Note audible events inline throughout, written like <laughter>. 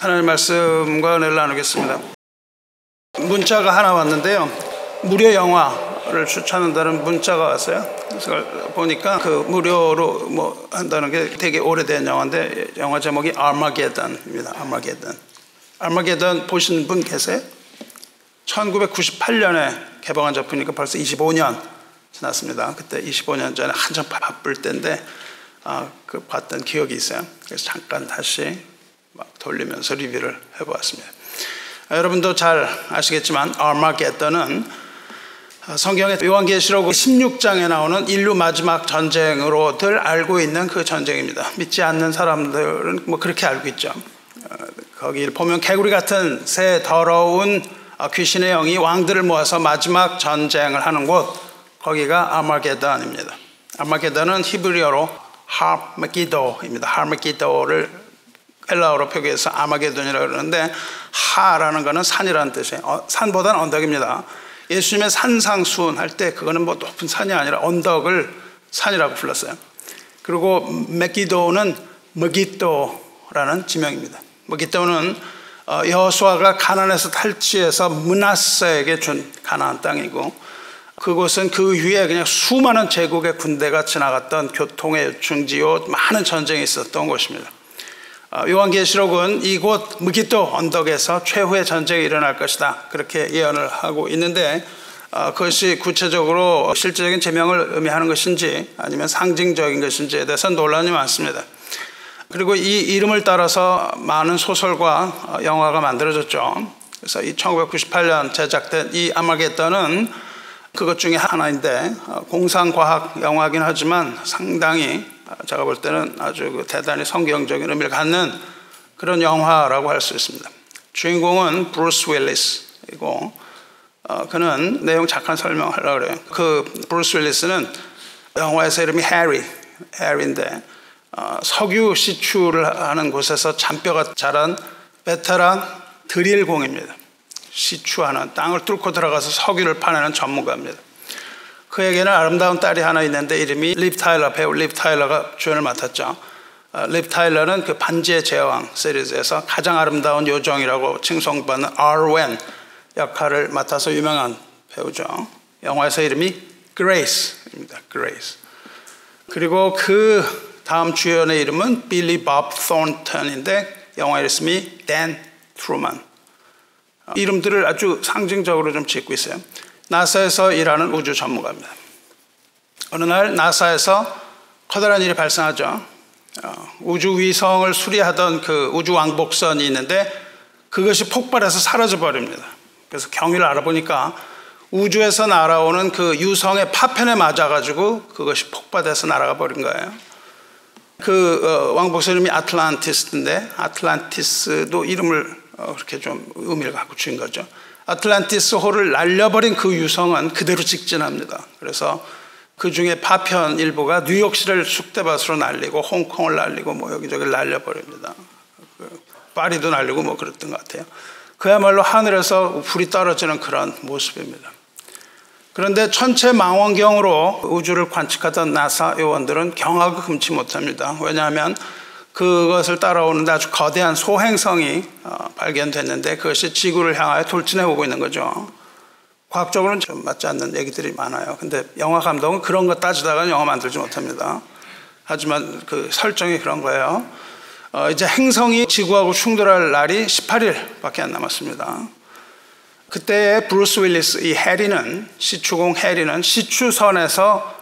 하나님 말씀과 은혜를 나누겠습니다. 문자가 하나 왔는데요. 무료 영화를 추천한다는 문자가 왔어요. 그래서 보니까 그 무료로 뭐 한다는 게 되게 오래된 영화인데 영화 제목이 아마게던입니다. 아마게던. 아마게던 보신 분 계세요? 1998년에 개봉한 작품이니까 벌써 25년 지났습니다. 그때 25년 전에 한참 바쁠 때인데 아, 그 봤던 기억이 있어요. 그래서 잠깐 다시 막 돌리면서 리뷰를 해보았습니다. 아, 여러분도 잘 아시겠지만 아마겟던은 성경의 요한계시록 16장에 나오는 인류 마지막 전쟁으로들 알고 있는 그 전쟁입니다. 믿지 않는 사람들은 뭐 그렇게 알고 있죠. 어, 거기 보면 개구리 같은 새 더러운 귀신의 영이 왕들을 모아서 마지막 전쟁을 하는 곳 거기가 아마게던입니다. 아마게던은 히브리어로 하메기도입니다. 하메기도를 헬라어로 표기해서 아마게돈이라고 그러는데 하라는 것은 산이라는 뜻이에요. 어, 산보다는 언덕입니다. 예수님의 산상수훈 할 때 그거는 뭐 높은 산이 아니라 언덕을 산이라고 불렀어요. 그리고 메기도는 머기도라는 지명입니다. 머기도는 어, 여호수아가 가난에서 탈취해서 문하세에게 준 가나안 땅이고 그곳은 그 위에 그냥 수많은 제국의 군대가 지나갔던 교통의 중지요 많은 전쟁이 있었던 곳입니다. 어, 요한계시록은 이곳 무기토 언덕에서 최후의 전쟁이 일어날 것이다. 그렇게 예언을 하고 있는데 어, 그것이 구체적으로 실질적인 제명을 의미하는 것인지 아니면 상징적인 것인지에 대해서 논란이 많습니다. 그리고 이 이름을 따라서 많은 소설과 어, 영화가 만들어졌죠. 그래서 이 1998년 제작된 이 아마겟던은 그것 중에 하나인데 공상과학 영화긴 하지만 상당히 제가 볼 때는 아주 그 대단히 성경적인 의미를 갖는 그런 영화라고 할 수 있습니다. 주인공은 브루스 윌리스이고 어, 그는 내용 잠깐 설명하려고 그래요. 그 브루스 윌리스는 영화에서 이름이 해리, 해리인데 어, 석유 시추를 하는 곳에서 잔뼈가 자란 베테랑 드릴공입니다. 시추하는 땅을 뚫고 들어가서 석유를 파내는 전문가입니다. 그에게는 아름다운 딸이 하나 있는데 이름이 립 타일러 배우 립 타일러가 주연을 맡았죠. 어, 립 타일러는 그 반지의 제왕 시리즈에서 가장 아름다운 요정이라고 칭송받는 아르웬 역할을 맡아서 유명한 배우죠. 영화에서 이름이 그레이스입니다. 그레이스. 그리고 그 다음 주연의 이름은 빌리 밥 톤턴인데 영화 이름이 댄 트루만. 이름들을 아주 상징적으로 좀 짓고 있어요. 나사에서 일하는 우주 전문가입니다. 어느 날 나사에서 커다란 일이 발생하죠. 어, 우주 위성을 수리하던 그 우주 왕복선이 있는데 그것이 폭발해서 사라져 버립니다. 그래서 경위를 알아보니까 우주에서 날아오는 그 유성의 파편에 맞아가지고 그것이 폭발해서 날아가 버린 거예요. 그 어, 왕복선 이름이 아틀란티스인데 아틀란티스도 이름을 어, 그렇게 좀 의미를 갖고 주인 거죠. 아틀란티스 호를 날려버린 그 유성은 그대로 직진합니다. 그래서 그 중에 파편 일부가 뉴욕시를 쑥대밭으로 날리고 홍콩을 날리고 뭐 여기저기 날려버립니다. 그 파리도 날리고 뭐 그랬던 것 같아요. 그야말로 하늘에서 불이 떨어지는 그런 모습입니다. 그런데 천체 망원경으로 우주를 관측하던 나사 요원들은 경악을 금치 못합니다. 왜냐하면 그것을 따라오는데 아주 거대한 소행성이 어, 발견됐는데 그것이 지구를 향하여 돌진해 오고 있는 거죠. 과학적으로는 좀 맞지 않는 얘기들이 많아요. 근데 영화 감독은 그런 거 따지다가 영화 만들지 못합니다. 하지만 그 설정이 그런 거예요. 어, 이제 행성이 지구하고 충돌할 날이 18일밖에 안 남았습니다. 그때 브루스 윌리스 이 해리는 시추공 해리는 시추선에서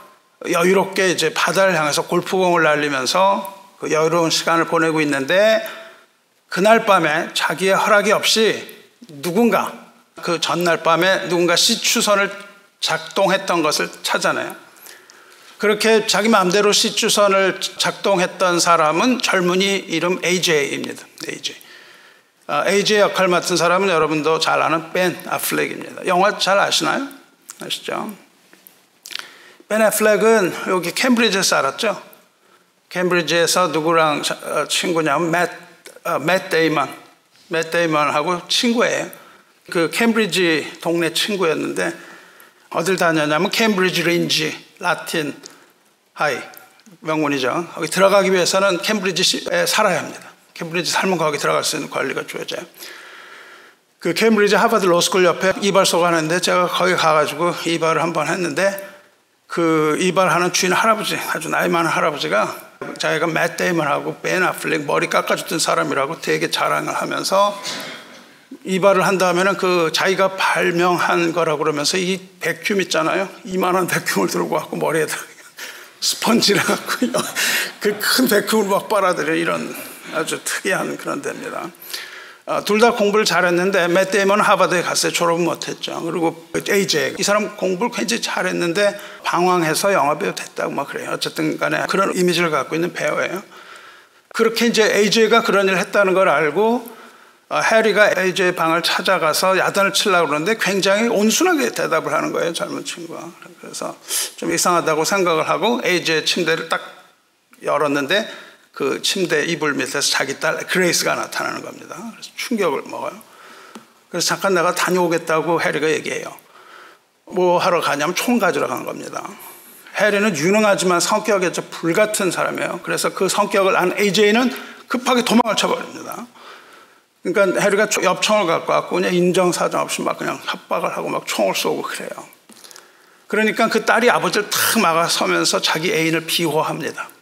여유롭게 이제 바다를 향해서 골프공을 날리면서 그 여유로운 시간을 보내고 있는데 그날 밤에 자기의 허락이 없이 누군가 그 전날 밤에 누군가 시추선을 작동했던 것을 찾아내요. 그렇게 자기 마음대로 시추선을 작동했던 사람은 젊은이 이름 AJ입니다. AJ. AJ 역할 맡은 사람은 여러분도 잘 아는 벤 아플렉입니다. 영화 잘 아시나요? 아시죠? 벤 아플렉은 여기 캠브리지에 살았죠. 캠브리지에서 누구랑 어, 친구냐면 맷, 어, 맷 데이먼, 맷 데이먼하고 친구예요. 그 캠브리지 동네 친구였는데 어딜 다녔냐면 캠브리지 린지 라틴 하이 명문이죠. 거기 들어가기 위해서는 캠브리지에 살아야 합니다. 캠브리지 삶은 거기 들어갈 수 있는 권리가 주어져요. 그 캠브리지 하버드 로스쿨 옆에 이발소가 하는데 제가 거기 가가지고 이발을 한 번 했는데 그 이발하는 주인 할아버지 아주 나이 많은 할아버지가 자기가 맷 데이먼하고 벤 아플렉 머리 깎아줬던 사람이라고 되게 자랑을 하면서 이발을 한다면은 그 자기가 발명한 거라고 그러면서 이 vacuum 있잖아요 이만한 vacuum을 들고 왔고 머리에다 <laughs> 스펀지를 갖고 <laughs> 그 큰 vacuum을 막 빨아들여 이런 아주 특이한 그런 데입니다. 어, 둘다 공부를 잘했는데 맷 데이먼 하버드에 갔어요. 졸업은 못했죠. 그리고 AJ 이 사람 공부를 굉장히 잘했는데 방황해서 영화배우 됐다고 막 그래요. 어쨌든 간에 그런 이미지를 갖고 있는 배우예요. 그렇게 이제 AJ가 그런 일을 했다는 걸 알고 어, 해리가 AJ 방을 찾아가서 야단을 치려고 그러는데 굉장히 온순하게 대답을 하는 거예요. 젊은 친구가. 그래서 좀 이상하다고 생각을 하고 AJ 침대를 딱 열었는데 그 침대 이불 밑에서 자기 딸 그레이스가 나타나는 겁니다. 그래서 충격을 먹어요. 그래서 잠깐 내가 다녀오겠다고 해리가 얘기해요. 뭐 하러 가냐면 총 가지러 간 겁니다. 해리는 유능하지만 성격이 좀 불같은 사람이에요. 그래서 그 성격을 안 AJ는 급하게 도망을 쳐버립니다. 그러니까 해리가 엽총을 갖고 왔고 그냥 인정사정 없이 막 그냥 협박을 하고 막 총을 쏘고 그래요. 그러니까 그 딸이 아버지를 탁 막아서면서 자기 애인을 비호합니다.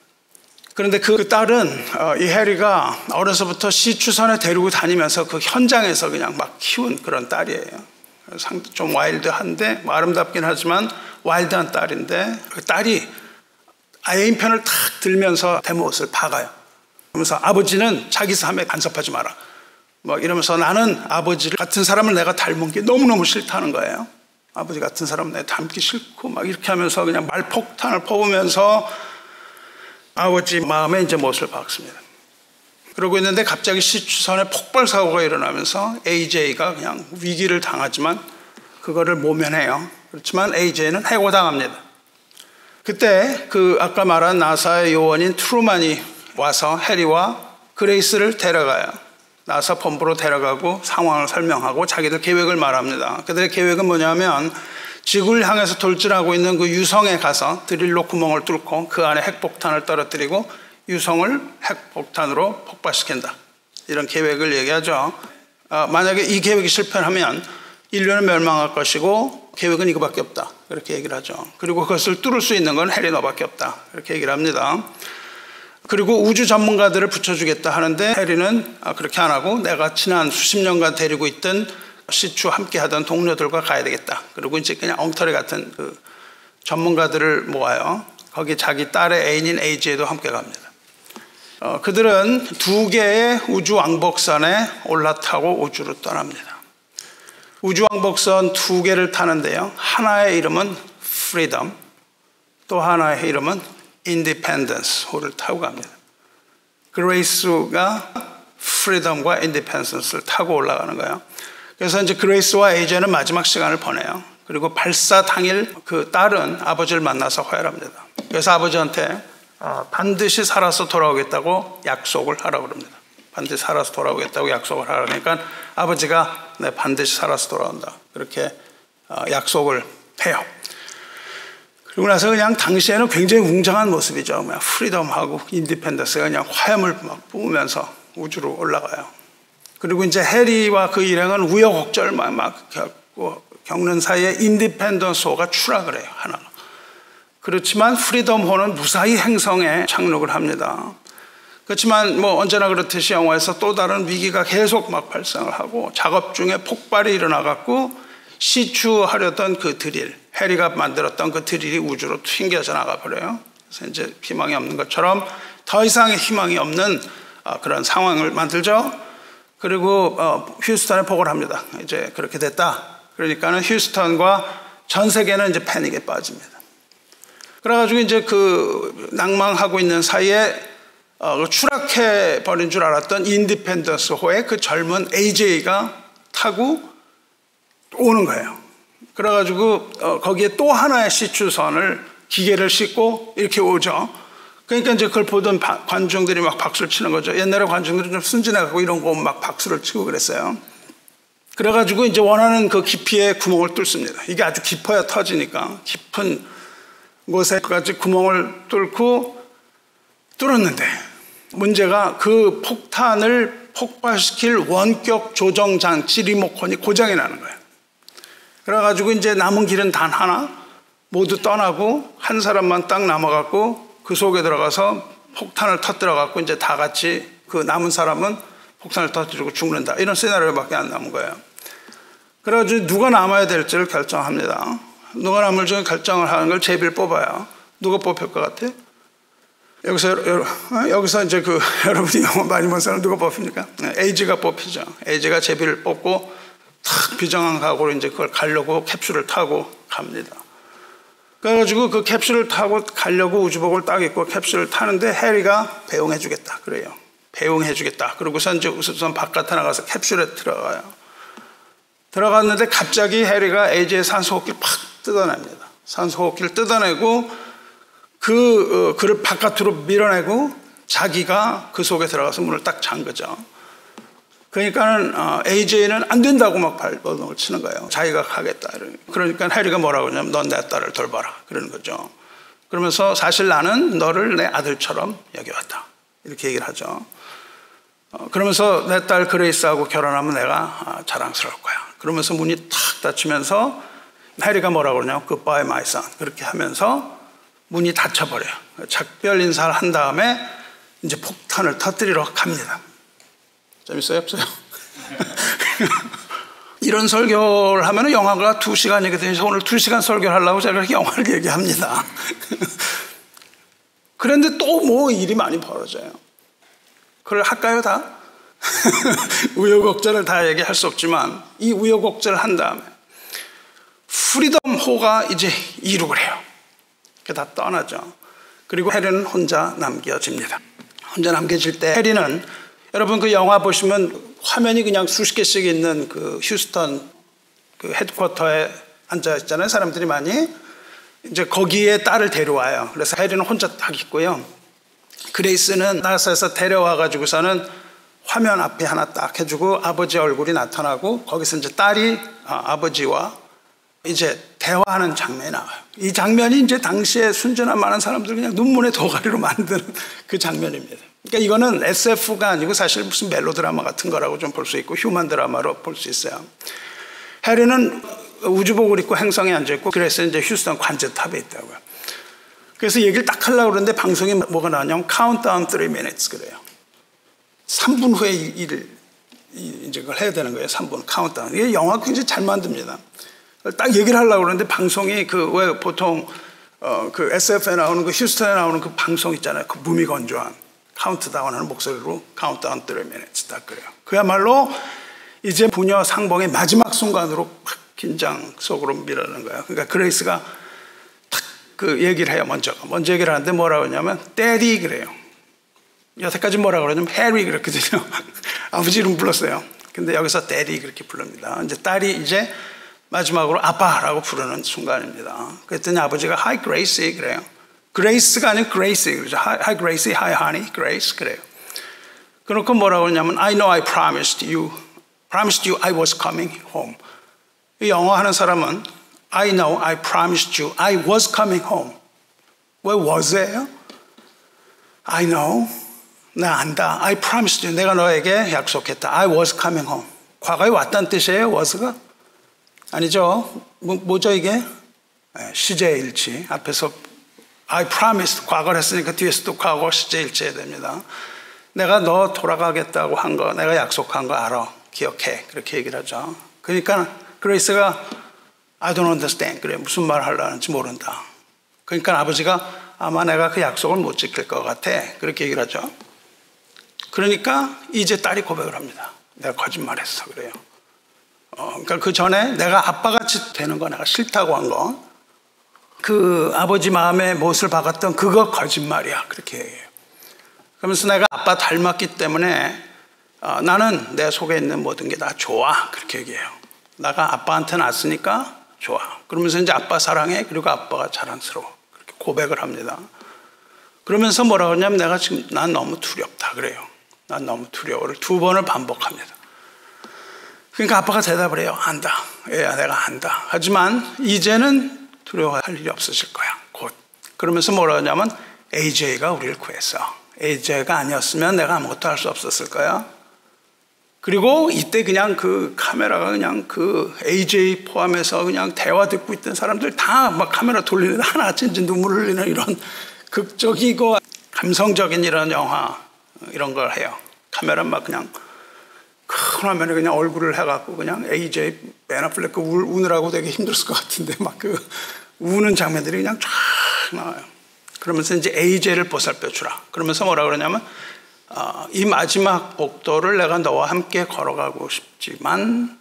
그런데 그 딸은 어, 이 해리가 어려서부터 시추선에 데리고 다니면서 그 현장에서 그냥 막 키운 그런 딸이에요. 좀 와일드한데 뭐 아름답긴 하지만 와일드한 딸인데 그 딸이 애인 편을 탁 들면서 대모옷을 박아요. 그러면서 아버지는 자기 삶에 간섭하지 마라. 뭐 이러면서 나는 아버지 같은 사람을 내가 닮은 게 너무너무 싫다는 거예요. 아버지 같은 사람 내가 닮기 싫고 막 이렇게 하면서 그냥 말폭탄을 퍼부면서 아버지 마음에 이제 못을 박습니다. 그러고 있는데 갑자기 시추선에 폭발 사고가 일어나면서 AJ가 그냥 위기를 당하지만 그거를 모면해요. 그렇지만 AJ는 해고당합니다. 그때 그 아까 말한 나사의 요원인 트루만이 와서 해리와 그레이스를 데려가요. 나사 본부로 데려가고 상황을 설명하고 자기들 계획을 말합니다. 그들의 계획은 뭐냐면 지구를 향해서 돌진하고 있는 그 유성에 가서 드릴로 구멍을 뚫고 그 안에 핵폭탄을 떨어뜨리고 유성을 핵폭탄으로 폭발시킨다. 이런 계획을 얘기하죠. 어, 만약에 이 계획이 실패하면 인류는 멸망할 것이고 계획은 이거밖에 없다. 그렇게 얘기를 하죠. 그리고 그것을 뚫을 수 있는 건 해리 너밖에 없다. 그렇게 얘기를 합니다. 그리고 우주 전문가들을 붙여주겠다 하는데 해리는 아, 그렇게 안 하고 내가 지난 수십 년간 데리고 있던 시추 함께 하던 동료들과 가야 되겠다. 그리고 이제 그냥 엉터리 같은 그 전문가들을 모아요. 거기 자기 딸의 애인인 AJ도 함께 갑니다. 어, 그들은 두 개의 우주 왕복선에 올라타고 우주로 떠납니다. 우주 왕복선 두 개를 타는데요. 하나의 이름은 Freedom, 또 하나의 이름은 Independence를 타고 갑니다. 그레이스가 Freedom과 Independence를 타고 올라가는 거예요. 그래서 이제 그레이스와 AJ는 마지막 시간을 보내요. 그리고 발사 당일 그 딸은 아버지를 만나서 화해합니다. 그래서 아버지한테 어, 반드시 살아서 돌아오겠다고 약속을 하라고 그럽니다. 반드시 살아서 돌아오겠다고 약속을 하라 그러니까 아버지가 네, 반드시 살아서 돌아온다. 그렇게 어, 약속을 해요. 그리고 나서 그냥 당시에는 굉장히 웅장한 모습이죠. 그냥 Freedom하고 Independence가 그냥 화염을 막 뿜으면서 우주로 올라가요. 그리고 이제 해리와 그 일행은 우여곡절 막, 막 겪는 사이에 Independence호가 추락을 해요. 하나가. 그렇지만 Freedom호는 무사히 행성에 착륙을 합니다. 그렇지만 뭐 언제나 그렇듯이 영화에서 또 다른 위기가 계속 막 발생을 하고 작업 중에 폭발이 일어나갖고 시추하려던 그 드릴, 해리가 만들었던 그 드릴이 우주로 튕겨져 나가 버려요. 그래서 이제 희망이 없는 것처럼 더 이상의 희망이 없는 아, 그런 상황을 만들죠. 그리고 어, 휴스턴에 보고를 합니다. 이제 그렇게 됐다. 그러니까는 휴스턴과 전 세계는 이제 패닉에 빠집니다. 그래가지고 이제 그 낭망하고 있는 사이에 어, 그 추락해 버린 줄 알았던 인디펜던스호의 그 젊은 AJ가 타고 오는 거예요. 그래가지고 어, 거기에 또 하나의 시추선을 기계를 싣고 이렇게 오죠. 그러니까 이제 그걸 보던 관중들이 막 박수를 치는 거죠. 옛날에 관중들이 좀 순진해갖고 이런 거 막 박수를 치고 그랬어요. 그래가지고 이제 원하는 그 깊이에 구멍을 뚫습니다. 이게 아주 깊어야 터지니까 깊은 곳에까지 구멍을 뚫고 뚫었는데 문제가 그 폭탄을 폭발시킬 원격 조정 장치 리모컨이 고장이 나는 거예요. 그래가지고 이제 남은 길은 단 하나 모두 떠나고 한 사람만 딱 남아갖고 그 속에 들어가서 폭탄을 터뜨려 갖고 이제 다 같이 그 남은 사람은 폭탄을 터뜨리고 죽는다. 이런 시나리오밖에 안 남은 거예요. 그래가지고 누가 남아야 될지를 결정합니다. 누가 남을 중 결정을 하는 걸 제비를 뽑아요. 누가 뽑힐 것 같아? 여기서 어? 여기서 이제 그 <laughs> 여러분이 영어 많이 본 사람 누가 뽑힙니까? 에이지가 뽑히죠. 에이지가 제비를 뽑고 탁 비정한 각오로 이제 그걸 가려고 캡슐을 타고 갑니다. 그래가지고 그 캡슐을 타고 가려고 우주복을 딱 입고 캡슐을 타는데 해리가 배웅해 주겠다 그래요. 배웅해 주겠다. 그러고서 이제 우선 바깥에 나가서 캡슐에 들어가요. 들어갔는데 갑자기 해리가 에이지의 산소호흡기를 팍 뜯어냅니다. 산소호흡기를 뜯어내고 그 어, 그를 바깥으로 밀어내고 자기가 그 속에 들어가서 문을 딱 잠그죠. 그러니까는 어, AJ는 안 된다고 막 발버둥을 치는 거예요. 자기가 가겠다. 그러니까 해리가 뭐라고 하냐면 넌 내 딸을 돌봐라. 그러는 거죠. 그러면서 사실 나는 너를 내 아들처럼 여겨왔다. 이렇게 얘기를 하죠. 어, 그러면서 내 딸 그레이스하고 결혼하면 내가 아, 자랑스러울 거야. 그러면서 문이 탁 닫히면서 해리가 뭐라고 그러냐면 Goodbye my son. 그렇게 하면서 문이 닫혀버려요. 작별 인사를 한 다음에 이제 폭탄을 터뜨리러 갑니다. 재밌어요? 없어요? <laughs> 이런 설교를 하면 영화가 두 시간이거든요. 오늘 두 시간 설교를 하려고 제가 그렇게 영화를 <laughs> 얘기합니다. 그런데 또 뭐 일이 많이 벌어져요. 그걸 할까요, 다? <laughs> 우여곡절을 다 얘기할 수 없지만 이 우여곡절을 한 다음에 Freedom 호가 이제 이륙을 해요. 다 떠나죠. 그리고 해리는 혼자 남겨집니다. 혼자 남겨질 때 해리는 여러분 그 영화 보시면 화면이 그냥 수십 개씩 있는 그 휴스턴 그 headquarter에 앉아 있잖아요. 사람들이 많이. 이제 거기에 딸을 데려와요. 그래서 해리는 혼자 딱 있고요. 그레이스는 나사에서 데려와 가지고서는 화면 앞에 하나 딱 해주고 아버지 얼굴이 나타나고 거기서 이제 딸이 아, 아버지와 이제 대화하는 장면이 나와요. 이 장면이 이제 당시에 순전한 많은 사람들 그냥 눈물의 도가리로 <laughs> 만드는 그 장면입니다. 그러니까 이거는 SF가 아니고 사실 무슨 멜로드라마 같은 거라고 좀 볼 수 있고 휴먼 드라마로 볼 수 있어요. 해리는 우주복을 입고 행성에 앉아있고 그래서 이제 휴스턴 관제탑에 있다고요. 그래서 얘기를 딱 하려고 그러는데 방송이 뭐가 나왔냐면 카운트다운 3 minutes 그래요. 3분 후에 일을 이제 그걸 해야 되는 거예요. 3분 카운트다운. 이게 영화 굉장히 잘 만듭니다. 딱 얘기를 하려고 그러는데 방송이 그 왜 보통 어 그 SF에 나오는 그 휴스턴에 나오는 그 방송 있잖아요. 그 무미건조한 카운트다운 하는 목소리로 카운트다운 3 minutes 딱 그래요. 그야말로 이제 부녀 상봉의 마지막 순간으로 막 긴장 속으로 밀어는 거예요. 그러니까 그레이스가 탁 그 얘기를 해요. 먼저 먼저 얘기를 하는데 뭐라고 하냐면 Daddy 그래요. 여태까지 뭐라고 그러냐면 해리 그랬거든요. <laughs> 아버지 이름 불렀어요. 근데 여기서 Daddy 그렇게 부릅니다. 이제 딸이 이제 마지막으로 아빠라고 부르는 순간입니다. 그랬더니 아버지가 Hi Gracie 그래요. 그레이스가 아닌 Gracie 그러죠. Hi Gracie, Hi Honey, Grace 그래요. 그렇고 뭐라고 하냐면 I know I promised you, promised you I was coming home. 영어 하는 사람은 I know I promised you I was coming home. 왜 was예요? I know. 나 안다. I promised you. 내가 너에게 약속했다. I was coming home. 과거에 왔다는 뜻이에요, was가? 아니죠. 뭐, 뭐죠, 이게? 시제일치. 앞에서 I promised 과거를 했으니까 뒤에서도 과거 시제일치 해야 됩니다. 내가 너 돌아가겠다고 한 거, 내가 약속한 거 알아. 기억해. 그렇게 얘기를 하죠. 그러니까 그레이스가 I don't understand. 그래. 무슨 말 하려는지 모른다. 그러니까 아버지가 아마 내가 그 약속을 못 지킬 것 같아. 그렇게 얘기를 하죠. 그러니까 이제 딸이 고백을 합니다. 내가 거짓말 했어. 그래요. 어, 그러니까 그 전에 내가 아빠같이 되는 거 내가 싫다고 한 거. 그 아버지 마음에 못을 박았던 그거 거짓말이야. 그렇게 얘기해요. 그러면서 내가 아빠 닮았기 때문에 어, 나는 내 속에 있는 모든 게 다 좋아. 그렇게 얘기해요. 나가 아빠한테 났으니까 좋아. 그러면서 이제 아빠 사랑해. 그리고 아빠가 자랑스러워. 그렇게 고백을 합니다. 그러면서 뭐라고 하냐면 내가 지금 난 너무 두렵다. 그래요. 난 너무 두려워를 두 번을 반복합니다. 그러니까 아빠가 대답을 해요. 안다. 얘야, 내가 안다. 하지만 이제는 두려워할 일이 없어질 거야. 곧. 그러면서 뭐라 하냐면 AJ가 우리를 구했어. AJ가 아니었으면 내가 아무것도 할 수 없었을 거야. 그리고 이때 그냥 그 카메라가 그냥 그 AJ 포함해서 그냥 대화 듣고 있던 사람들 다 막 카메라 돌리는 하나 진짜 눈물 흘리는 이런 극적이고 감성적인 이런 영화 이런 걸 해요. 카메라 막 그냥 큰 화면에 그냥 얼굴을 해갖고 그냥 AJ 베나플렉 우느라고 되게 힘들었을 것 같은데 막 그 우는 장면들이 그냥 쫙 나와요. 그러면서 이제 AJ를 보살펴 주라. 그러면서 뭐라 그러냐면 어, 이 마지막 복도를 내가 너와 함께 걸어가고 싶지만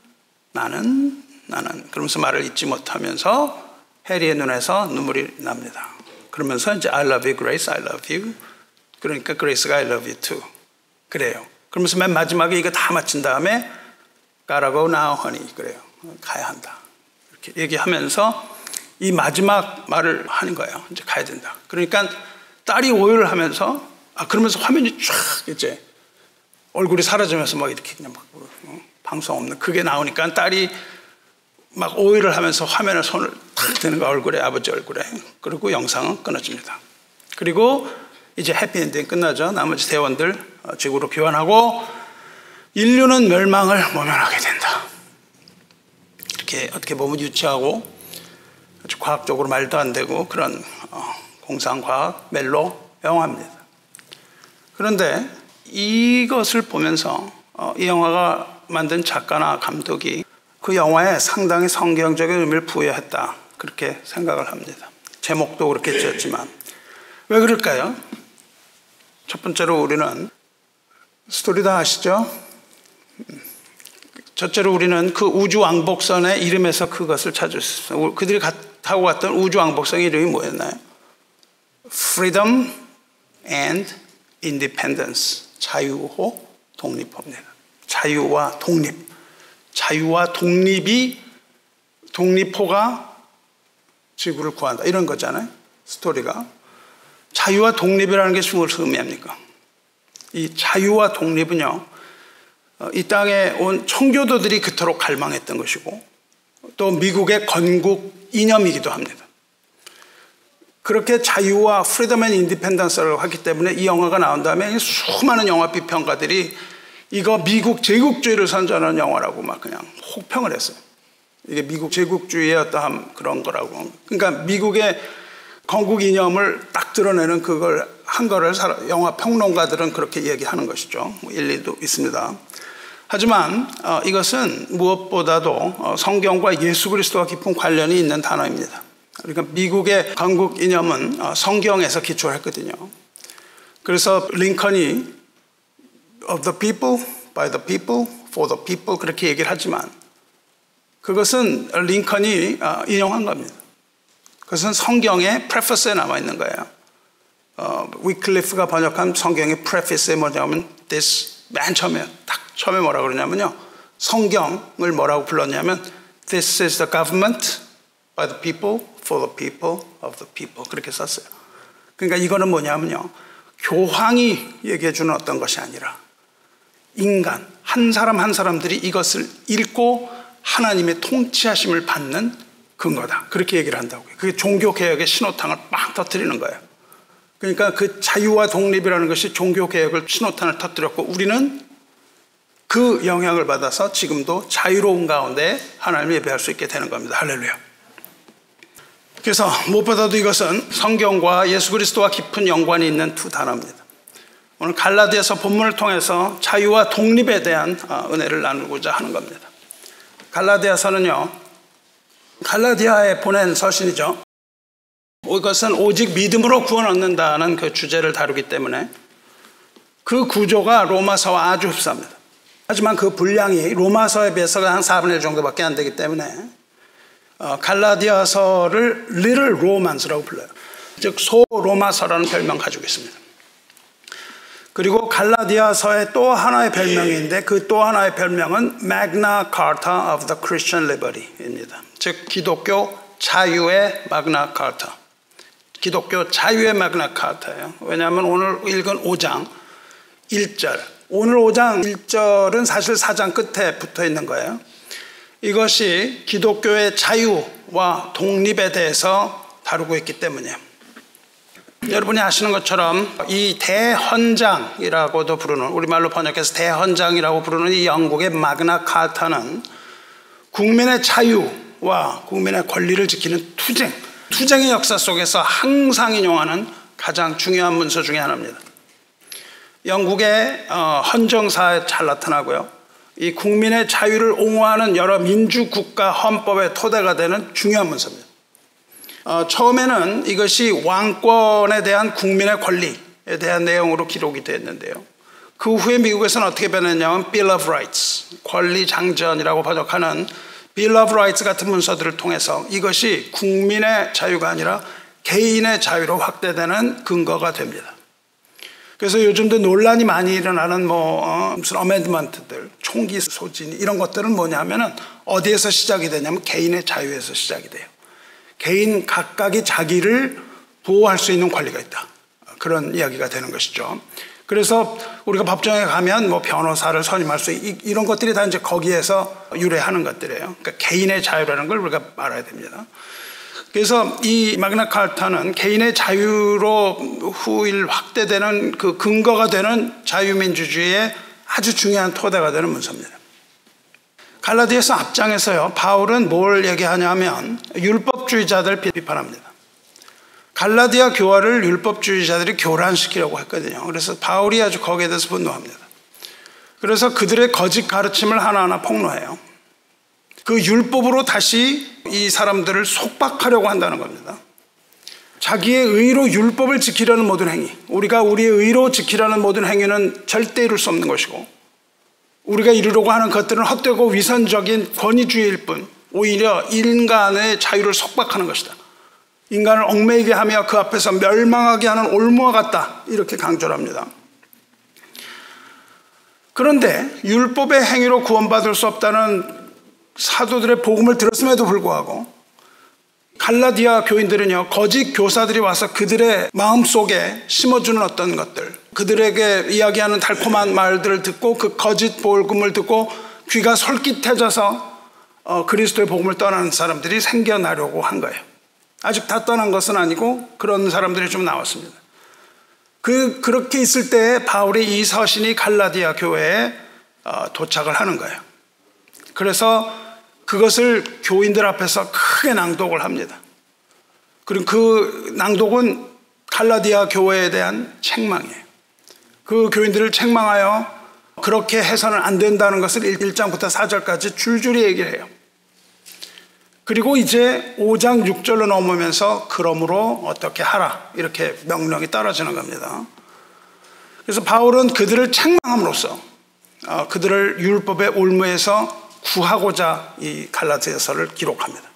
나는 나는 그러면서 말을 잇지 못하면서 해리의 눈에서 눈물이 납니다. 그러면서 이제 I love you, Grace, I love you. 그러니까 그레이스가 I love you too. 그래요. 그러면서 맨 마지막에 이거 다 마친 다음에 가라고 honey. 그래요. 가야 한다. 이렇게 얘기하면서 이 마지막 말을 하는 거예요. 이제 가야 된다. 그러니까 딸이 오해를 하면서 아 그러면서 화면이 쫙 이제 얼굴이 사라지면서 막 이렇게 그냥 막 어, 방송 없는 그게 나오니까 딸이 막 오해를 하면서 화면에 손을 탁 대는 거 얼굴에 아버지 얼굴에 그리고 영상은 끊어집니다. 그리고 이제 해피엔딩 끝나죠. 나머지 대원들 어, 지구로 귀환하고 인류는 멸망을 모면하게 된다. 이렇게 어떻게 보면 유치하고 과학적으로 말도 안 되고 그런 어, 공상과학 멜로 영화입니다. 그런데 이것을 보면서 어, 이 영화가 만든 작가나 감독이 그 영화에 상당히 성경적인 의미를 부여했다. 그렇게 생각을 합니다. 제목도 그렇게 지었지만. 왜 그럴까요? 첫 번째로 우리는 스토리 다 아시죠? 첫째로 우리는 그 우주 왕복선의 이름에서 그것을 찾을 수 있어요. 그들이 타고 갔던 우주 왕복선의 이름이 뭐였나요? Freedom and Independence. 자유호 독립입니다. 자유와 독립. 자유와 독립이 독립호가 지구를 구한다. 이런 거잖아요. 스토리가. 자유와 독립이라는 게 무엇을 의미합니까? 이 자유와 독립은요, 어, 이 땅에 온 청교도들이 그토록 갈망했던 것이고, 또 미국의 건국 이념이기도 합니다. 그렇게 자유와 freedom and independence를 하기 때문에 이 영화가 나온 다음에 수많은 영화 비평가들이 이거 미국 제국주의를 선전하는 영화라고 막 그냥 혹평을 했어요. 이게 미국 제국주의의 어떠한 그런 거라고. 그러니까 미국의 건국 이념을 딱 드러내는 그걸 한 거를 영화 평론가들은 그렇게 얘기하는 것이죠. 뭐 일리도 있습니다. 하지만 어, 이것은 무엇보다도 어, 성경과 예수 그리스도와 깊은 관련이 있는 단어입니다. 그러니까 미국의 건국 이념은 어, 성경에서 기초했거든요. 그래서 링컨이 of the people, by the people, for the people 그렇게 얘기를 하지만 그것은 링컨이 인용한 겁니다. 그것은 성경의 프레퍼스에 남아 있는 거예요. 어, 위클리프가 번역한 성경의 프레피스에 뭐냐면 this 맨 처음에 딱 처음에 뭐라 그러냐면요. 성경을 뭐라고 불렀냐면 this is the government by the people for the people of the people 그렇게 썼어요. 그러니까 이거는 뭐냐면요. 교황이 얘기해 주는 어떤 것이 아니라 인간 한 사람 한 사람들이 이것을 읽고 하나님의 통치하심을 받는 근거다. 그렇게 얘기를 한다고요. 그게 종교개혁의 신호탄을 막 터뜨리는 거예요. 그러니까 그 자유와 독립이라는 것이 종교개혁을 신호탄을 터뜨렸고 우리는 그 영향을 받아서 지금도 자유로운 가운데 하나님을 예배할 수 있게 되는 겁니다. 할렐루야. 그래서 무엇보다도 이것은 성경과 예수 그리스도와 깊은 연관이 있는 두 단어입니다. 오늘 갈라디아서 본문을 통해서 자유와 독립에 대한 어, 은혜를 나누고자 하는 겁니다. 갈라디아서는요, 갈라디아에 보낸 서신이죠. 이것은 오직 믿음으로 구원 얻는다는 그 주제를 다루기 때문에 그 구조가 로마서와 아주 흡사합니다. 하지만 그 분량이 로마서에 비해서 한 4분의 1 정도밖에 안 되기 때문에 어, 갈라디아서를 Little Romans라고 불러요. 즉 소로마서라는 별명 가지고 있습니다. 그리고 갈라디아서의 또 하나의 별명인데 그 또 하나의 별명은 Magna Carta of the Christian Liberty입니다. 즉 기독교 자유의 마그나 카타. 기독교 자유의 마그나 카타예요. 왜냐하면 오늘 읽은 5장 1절. 오늘 5장 1절은 사실 4장 끝에 붙어 있는 거예요. 이것이 기독교의 자유와 독립에 대해서 다루고 있기 때문이에요. 여러분이 아시는 것처럼 이 대헌장이라고도 부르는 우리말로 번역해서 대헌장이라고 부르는 이 영국의 마그나 카타는 국민의 자유와 국민의 권리를 지키는 투쟁, 투쟁의 역사 속에서 항상 인용하는 가장 중요한 문서 중의 하나입니다. 영국의 어, 헌정사에 잘 나타나고요. 이 국민의 자유를 옹호하는 여러 민주국가 헌법의 토대가 되는 중요한 문서입니다. 어, 처음에는 이것이 왕권에 대한 국민의 권리에 대한 내용으로 기록이 됐는데요. 그 후에 미국에서는 어떻게 변했냐면 Bill of Rights, 권리 장전이라고 번역하는 Bill of Rights 같은 문서들을 통해서 이것이 국민의 자유가 아니라 개인의 자유로 확대되는 근거가 됩니다. 그래서 요즘도 논란이 많이 일어나는 뭐 어, 무슨 어멘드먼트들, 총기 소진 이런 것들은 뭐냐면은 어디에서 시작이 되냐면 개인의 자유에서 시작이 돼요. 개인 각각이 자기를 보호할 수 있는 권리가 있다. 그런 이야기가 되는 것이죠. 그래서 우리가 법정에 가면 뭐 변호사를 선임할 수 이런 것들이 다 이제 거기에서 유래하는 것들이에요. 그러니까 개인의 자유라는 걸 우리가 알아야 됩니다. 그래서 이 마그나 카타는 개인의 자유로 후일 확대되는 그 근거가 되는 자유민주주의의 아주 중요한 토대가 되는 문서입니다. 갈라디아서 앞장에서요, 바울은 뭘 얘기하냐면 율법주의자들 비판합니다. 갈라디아 교화를 율법주의자들이 교란시키려고 했거든요. 그래서 바울이 아주 거기에 대해서 분노합니다. 그래서 그들의 거짓 가르침을 하나하나 폭로해요. 그 율법으로 다시 이 사람들을 속박하려고 한다는 겁니다. 자기의 의로 율법을 지키려는 모든 행위, 우리가 우리의 의로 지키려는 모든 행위는 절대 이룰 수 없는 것이고, 우리가 이루려고 하는 것들은 헛되고 위선적인 권위주의일 뿐 오히려 인간의 자유를 속박하는 것이다. 인간을 얽매이게 하며 그 앞에서 멸망하게 하는 올무와 같다. 이렇게 강조를 합니다. 그런데 율법의 행위로 구원받을 수 없다는 사도들의 복음을 들었음에도 불구하고 갈라디아 교인들은요, 거짓 교사들이 와서 그들의 마음 속에 심어주는 어떤 것들, 그들에게 이야기하는 달콤한 말들을 듣고 그 거짓 복음을 듣고 귀가 솔깃해져서 어, 그리스도의 복음을 떠나는 사람들이 생겨나려고 한 거예요. 아직 다 떠난 것은 아니고 그런 사람들이 좀 나왔습니다. 그, 그렇게 있을 때 바울의 이 서신이 갈라디아 교회에 어, 도착을 하는 거예요. 그래서 그것을 교인들 앞에서 크게 낭독을 합니다. 그리고 그 낭독은 갈라디아 교회에 대한 책망이에요. 그 교인들을 책망하여 그렇게 해서는 안 된다는 것을 1장부터 4절까지 줄줄이 얘기를 해요. 그리고 이제 5장 6절로 넘으면서 그러므로 어떻게 하라 이렇게 명령이 떨어지는 겁니다. 그래서 바울은 그들을 책망함으로써 어, 그들을 율법의 올무에서 구하고자 이 갈라디아서를 기록합니다.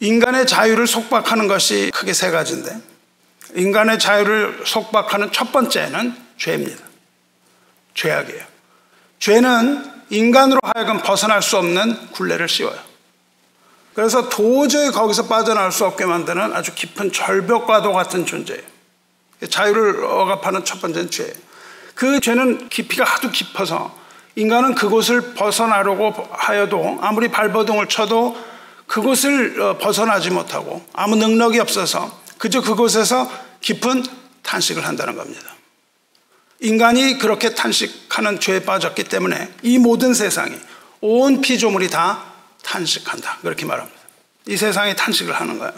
인간의 자유를 속박하는 것이 크게 세 가지인데 인간의 자유를 속박하는 첫 번째는 죄입니다. 죄악이에요. 죄는 인간으로 하여금 벗어날 수 없는 굴레를 씌워요. 그래서 도저히 거기서 빠져나올 수 없게 만드는 아주 깊은 절벽과도 같은 존재예요. 자유를 억압하는 첫 번째는 죄예요. 그 죄는 깊이가 하도 깊어서 인간은 그곳을 벗어나려고 하여도 아무리 발버둥을 쳐도 그곳을 어, 벗어나지 못하고 아무 능력이 없어서 그저 그곳에서 깊은 탄식을 한다는 겁니다. 인간이 그렇게 탄식하는 죄에 빠졌기 때문에 이 모든 세상이 온 피조물이 다 탄식한다. 그렇게 말합니다. 이 세상이 탄식을 하는 거예요.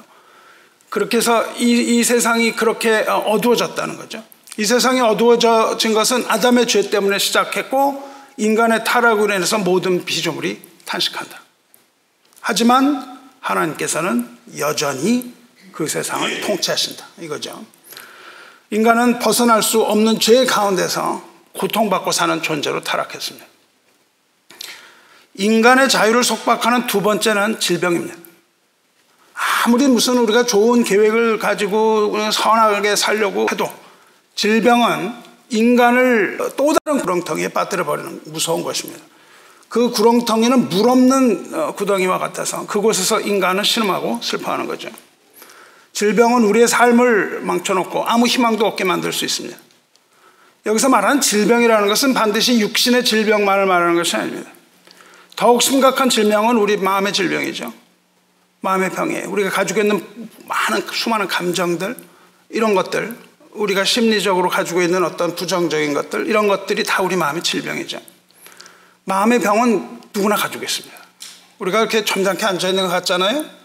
그렇게 해서 이, 이 세상이 그렇게 어, 어두워졌다는 거죠. 이 세상이 어두워진 것은 아담의 죄 때문에 시작했고 인간의 타락으로 인해서 모든 피조물이 탄식한다. 하지만 하나님께서는 여전히 그 세상을 통치하신다. 이거죠. 인간은 벗어날 수 없는 죄 가운데서 고통받고 사는 존재로 타락했습니다. 인간의 자유를 속박하는 두 번째는 질병입니다. 아무리 무슨 우리가 좋은 계획을 가지고 선하게 살려고 해도 질병은 인간을 또 다른 구렁텅이에 빠뜨려 버리는 무서운 것입니다. 그 구렁텅이는 물 없는 어, 구덩이와 같아서 그곳에서 인간은 신음하고 슬퍼하는 거죠. 질병은 우리의 삶을 망쳐놓고 아무 희망도 없게 만들 수 있습니다. 여기서 말하는 질병이라는 것은 반드시 육신의 질병만을 말하는 것이 아닙니다. 더욱 심각한 질병은 우리 마음의 질병이죠. 마음의 병이에요. 우리가 가지고 있는 많은 수많은 감정들, 이런 것들, 우리가 심리적으로 가지고 있는 어떤 부정적인 것들, 이런 것들이 다 우리 마음의 질병이죠. 마음의 병은 누구나 가지고 있습니다. 우리가 이렇게 점잖게 앉아 있는 것 같잖아요?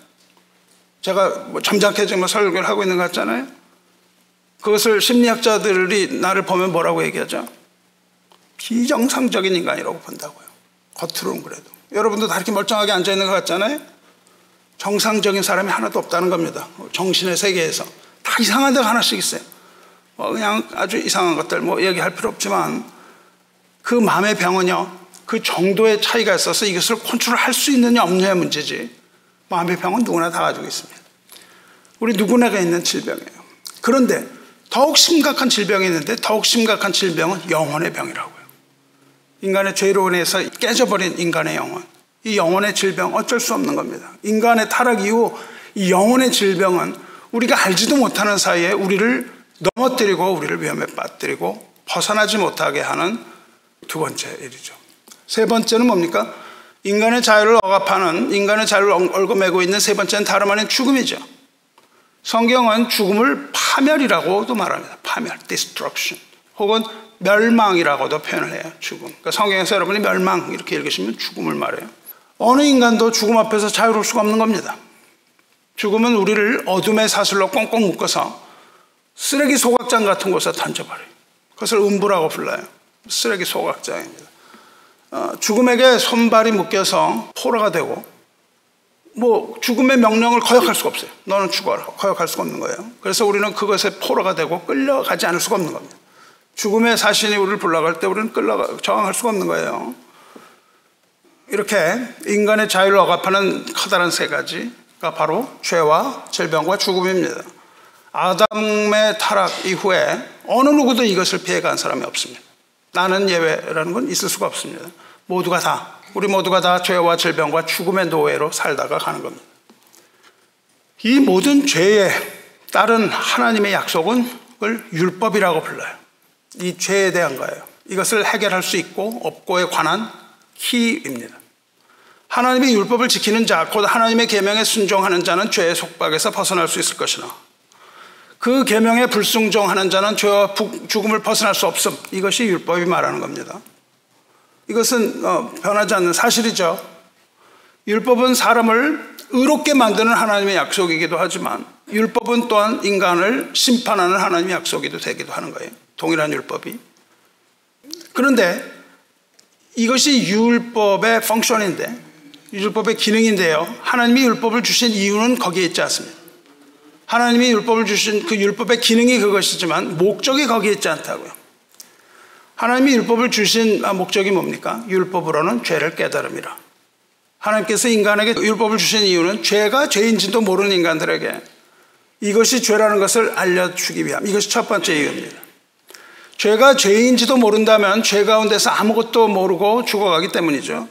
제가 뭐 점잖게 정말 설교를 하고 있는 것 같잖아요? 그것을 심리학자들이 나를 보면 뭐라고 얘기하죠? 비정상적인 인간이라고 본다고요. 겉으로는 그래도. 여러분도 다 이렇게 멀쩡하게 앉아 있는 것 같잖아요? 정상적인 사람이 하나도 없다는 겁니다. 정신의 세계에서. 다 이상한 데가 하나씩 있어요. 뭐 그냥 아주 이상한 것들 뭐 얘기할 필요 없지만 그 마음의 병은요, 그 정도의 차이가 있어서 이것을 컨트롤 할수 있느냐 없느냐의 문제지. 마음의 병은 누구나 다 가지고 있습니다. 우리 누구나가 있는 질병이에요. 그런데 더욱 심각한 질병이 있는데 더욱 심각한 질병은 영혼의 병이라고요. 인간의 죄로 인해서 깨져버린 인간의 영혼. 이 영혼의 질병 어쩔 수 없는 겁니다. 인간의 타락 이후 이 영혼의 질병은 우리가 알지도 못하는 사이에 우리를 넘어뜨리고 우리를 위험에 빠뜨리고 벗어나지 못하게 하는 두 번째 일이죠. 세 번째는 뭡니까? 인간의 자유를 억압하는 인간의 자유를 얽어매고 있는 세 번째는 다름 아닌 죽음이죠. 성경은 죽음을 파멸이라고도 말합니다. 파멸, destruction. 혹은 멸망이라고도 표현을 해요. 죽음. 그러니까 성경에서 여러분이 멸망 이렇게 읽으시면 죽음을 말해요. 어느 인간도 죽음 앞에서 자유로울 수가 없는 겁니다. 죽음은 우리를 어둠의 사슬로 꽁꽁 묶어서 쓰레기 소각장 같은 곳에 던져버려요. 그것을 음부라고 불러요. 쓰레기 소각장입니다. 어, 죽음에게 손발이 묶여서 포로가 되고 뭐 죽음의 명령을 거역할 수가 없어요. 너는 죽어라. 거역할 수가 없는 거예요. 그래서 우리는 그것에 포로가 되고 끌려가지 않을 수가 없는 겁니다. 죽음의 사신이 우리를 불러갈 때 우리는 끌려 저항할 수가 없는 거예요. 이렇게 인간의 자유를 억압하는 커다란 세 가지가 바로 죄와 질병과 죽음입니다. 아담의 타락 이후에 어느 누구도 이것을 피해간 사람이 없습니다. 나는 예외라는 건 있을 수가 없습니다. 모두가 다, 우리 모두가 다 죄와 질병과 죽음의 노예로 살다가 가는 겁니다. 이 모든 죄에 따른 하나님의 약속은 그걸 율법이라고 불러요. 이 죄에 대한 거예요. 이것을 해결할 수 있고 없고에 관한 키입니다. 하나님의 율법을 지키는 자, 곧 하나님의 계명에 순종하는 자는 죄의 속박에서 벗어날 수 있을 것이나 그 계명에 불순종하는 자는 죄와 죽음을 벗어날 수 없음. 이것이 율법이 말하는 겁니다. 이것은 어, 변하지 않는 사실이죠. 율법은 사람을 의롭게 만드는 하나님의 약속이기도 하지만 율법은 또한 인간을 심판하는 하나님의 약속이도 되기도 하는 거예요. 동일한 율법이. 그런데 이것이 율법의 펑션인데 율법의 기능인데요. 하나님이 율법을 주신 이유는 거기에 있지 않습니다. 하나님이 율법을 주신 그 율법의 기능이 그것이지만 목적이 거기에 있지 않다고요. 하나님이 율법을 주신 목적이 뭡니까? 율법으로는 죄를 깨달음이라. 하나님께서 인간에게 율법을 주신 이유는 죄가 죄인지도 모르는 인간들에게 이것이 죄라는 것을 알려주기 위함. 이것이 첫 번째 이유입니다. 죄가 죄인지도 모른다면 죄 가운데서 아무것도 모르고 죽어가기 때문이죠.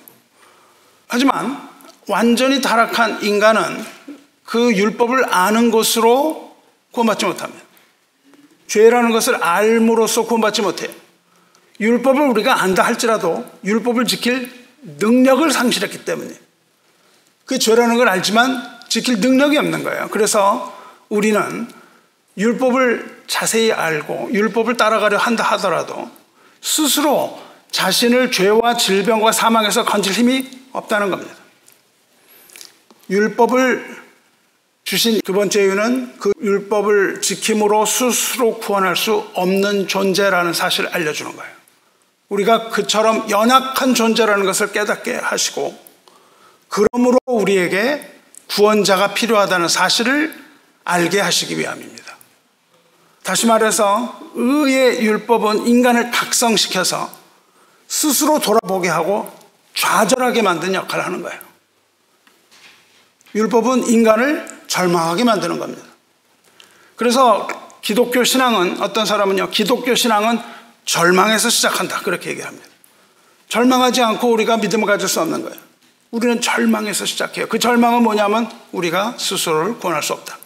하지만 완전히 타락한 인간은 그 율법을 아는 것으로 구원받지 못합니다. 죄라는 것을 알므로써 구원받지 못해요. 율법을 우리가 안다 할지라도 율법을 지킬 능력을 상실했기 때문에 그 죄라는 걸 알지만 지킬 능력이 없는 거예요. 그래서 우리는 율법을 자세히 알고 율법을 따라가려 한다 하더라도 스스로 자신을 죄와 질병과 사망에서 건질 힘이 없다는 겁니다. 율법을 주신 두 번째 이유는 그 율법을 지킴으로 스스로 구원할 수 없는 존재라는 사실을 알려주는 거예요. 우리가 그처럼 연약한 존재라는 것을 깨닫게 하시고, 그러므로 우리에게 구원자가 필요하다는 사실을 알게 하시기 위함입니다. 다시 말해서, 의의 율법은 인간을 각성시켜서 스스로 돌아보게 하고 좌절하게 만든 역할을 하는 거예요. 율법은 인간을 절망하게 만드는 겁니다. 그래서 기독교 신앙은 어떤 사람은요, 기독교 신앙은 절망에서 시작한다. 그렇게 얘기합니다. 절망하지 않고 우리가 믿음을 가질 수 없는 거예요. 우리는 절망에서 시작해요. 그 절망은 뭐냐면 우리가 스스로를 구원할 수 없다.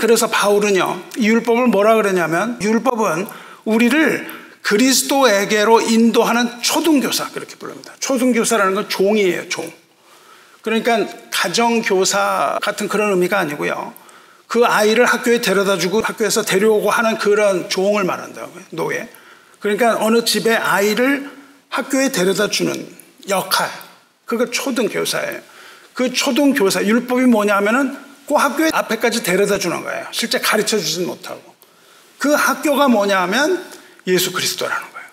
그래서 바울은요, 이 율법을 뭐라 그러냐면 율법은 우리를 그리스도에게로 인도하는 초등교사 그렇게 부릅니다. 초등교사라는 건 종이에요, 종. 그러니까 가정교사 같은 그런 의미가 아니고요. 그 아이를 학교에 데려다 주고 학교에서 데려오고 하는 그런 종을 말한다고요. 노예. 그러니까 어느 집에 아이를 학교에 데려다 주는 역할. 그거 초등교사예요. 그 초등교사, 율법이 뭐냐 하면은 그 학교의 앞에까지 데려다 주는 거예요. 실제 가르쳐 주진 못하고. 그 학교가 뭐냐 하면 예수 그리스도라는 거예요.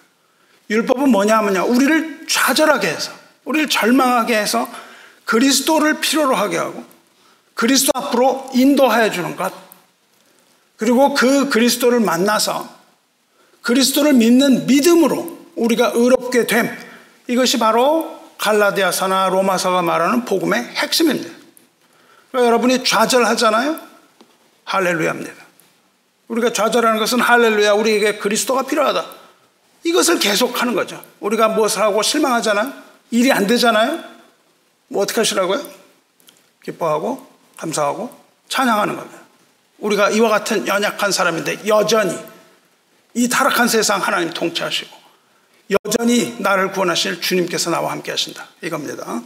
율법은 뭐냐 하면요. 우리를 좌절하게 해서, 우리를 절망하게 해서 그리스도를 필요로 하게 하고 그리스도 앞으로 인도하여 주는 것. 그리고 그 그리스도를 만나서 그리스도를 믿는 믿음으로 우리가 의롭게 됨. 이것이 바로 갈라디아서나 로마서가 말하는 복음의 핵심입니다. 그러니까 여러분이 좌절하잖아요? 할렐루야입니다. 우리가 좌절하는 것은 할렐루야, 우리에게 그리스도가 필요하다. 이것을 계속하는 거죠. 우리가 무엇을 하고 실망하잖아요? 일이 안 되잖아요? 뭐 어떻게 하시라고요? 기뻐하고, 감사하고, 찬양하는 겁니다. 우리가 이와 같은 연약한 사람인데 여전히 이 타락한 세상 하나님 통치하시고 여전히 나를 구원하실 주님께서 나와 함께 하신다. 이겁니다.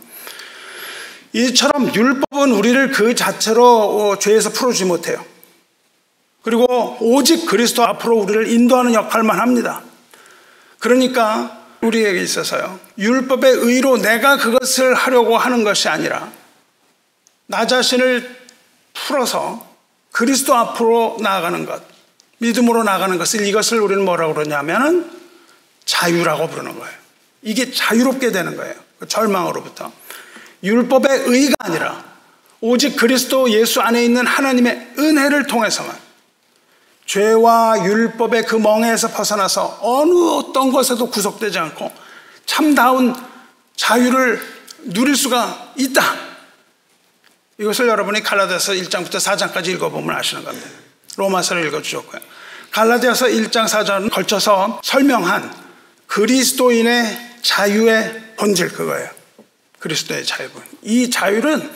이처럼 율법은 우리를 그 자체로 어, 죄에서 풀어주지 못해요. 그리고 오직 그리스도 앞으로 우리를 인도하는 역할만 합니다. 그러니까 우리에게 있어서요. 율법의 의로 내가 그것을 하려고 하는 것이 아니라 나 자신을 풀어서 그리스도 앞으로 나아가는 것, 믿음으로 나가는 것을 이것을 우리는 뭐라고 그러냐면은 자유라고 부르는 거예요. 이게 자유롭게 되는 거예요. 그 절망으로부터. 율법의 의가 아니라 오직 그리스도 예수 안에 있는 하나님의 은혜를 통해서만 죄와 율법의 그 멍에서 벗어나서 어느 어떤 것에도 구속되지 않고 참다운 자유를 누릴 수가 있다. 이것을 여러분이 갈라디아서 1장부터 4장까지 읽어보면 아시는 겁니다. 로마서를 읽어주셨고요. 갈라디아서 1장 4장은 걸쳐서 설명한 그리스도인의 자유의 본질 그거예요. 그리스도의 자유분. 이 자유는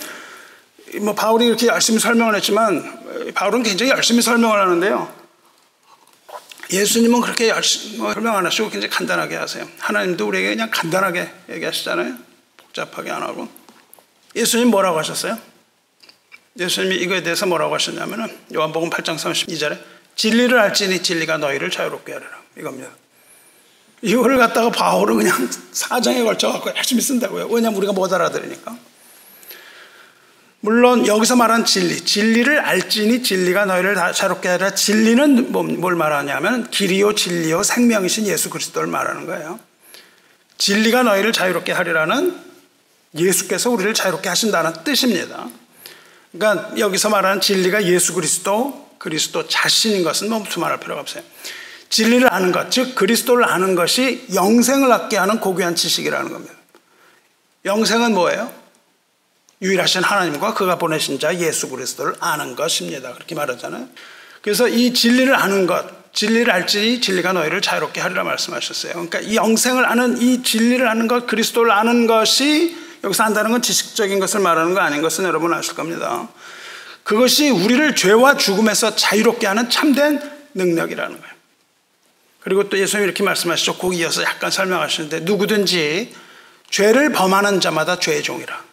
뭐 바울이 이렇게 열심히 설명을 했지만 바울은 굉장히 열심히 설명을 하는데요. 예수님은 그렇게 열심히 뭐 설명 안 하시고 굉장히 간단하게 하세요. 하나님도 우리에게 그냥 간단하게 얘기하시잖아요. 복잡하게 안 하고. 예수님 뭐라고 하셨어요? 예수님이 이거에 대해서 뭐라고 하셨냐면은 요한복음 8장 32절에 진리를 알지니 진리가 너희를 자유롭게 하리라. 이겁니다. 이거를 갖다가 바울은 그냥 사장에 걸쳐갖고 열심히 쓴다고요. 왜냐면 우리가 못 알아들으니까. 물론 여기서 말한 진리, 진리를 알지니 진리가 너희를 다 자롭게 하라. 진리는 뭐, 뭘 말하냐면 길이요 진리요 생명이신 예수 그리스도를 말하는 거예요. 진리가 너희를 자유롭게 하리라는 예수께서 우리를 자유롭게 하신다는 뜻입니다. 그러니까 여기서 말하는 진리가 예수 그리스도, 그리스도 자신인 것은 뭐 두말할 필요가 없어요. 진리를 아는 것, 즉 그리스도를 아는 것이 영생을 얻게 하는 고귀한 지식이라는 겁니다. 영생은 뭐예요? 유일하신 하나님과 그가 보내신 자 예수 그리스도를 아는 것입니다. 그렇게 말하잖아요. 그래서 이 진리를 아는 것, 진리를 알지 진리가 너희를 자유롭게 하리라 말씀하셨어요. 그러니까 이 영생을 아는 이 진리를 아는 것, 그리스도를 아는 것이 여기서 한다는 건 지식적인 것을 말하는 거 아닌 것은 여러분 아실 겁니다. 그것이 우리를 죄와 죽음에서 자유롭게 하는 참된 능력이라는 거예요. 그리고 또 예수님이 이렇게 말씀하시죠. 꼭 이어서 약간 설명하시는데 누구든지 죄를 범하는 자마다 죄의 종이라.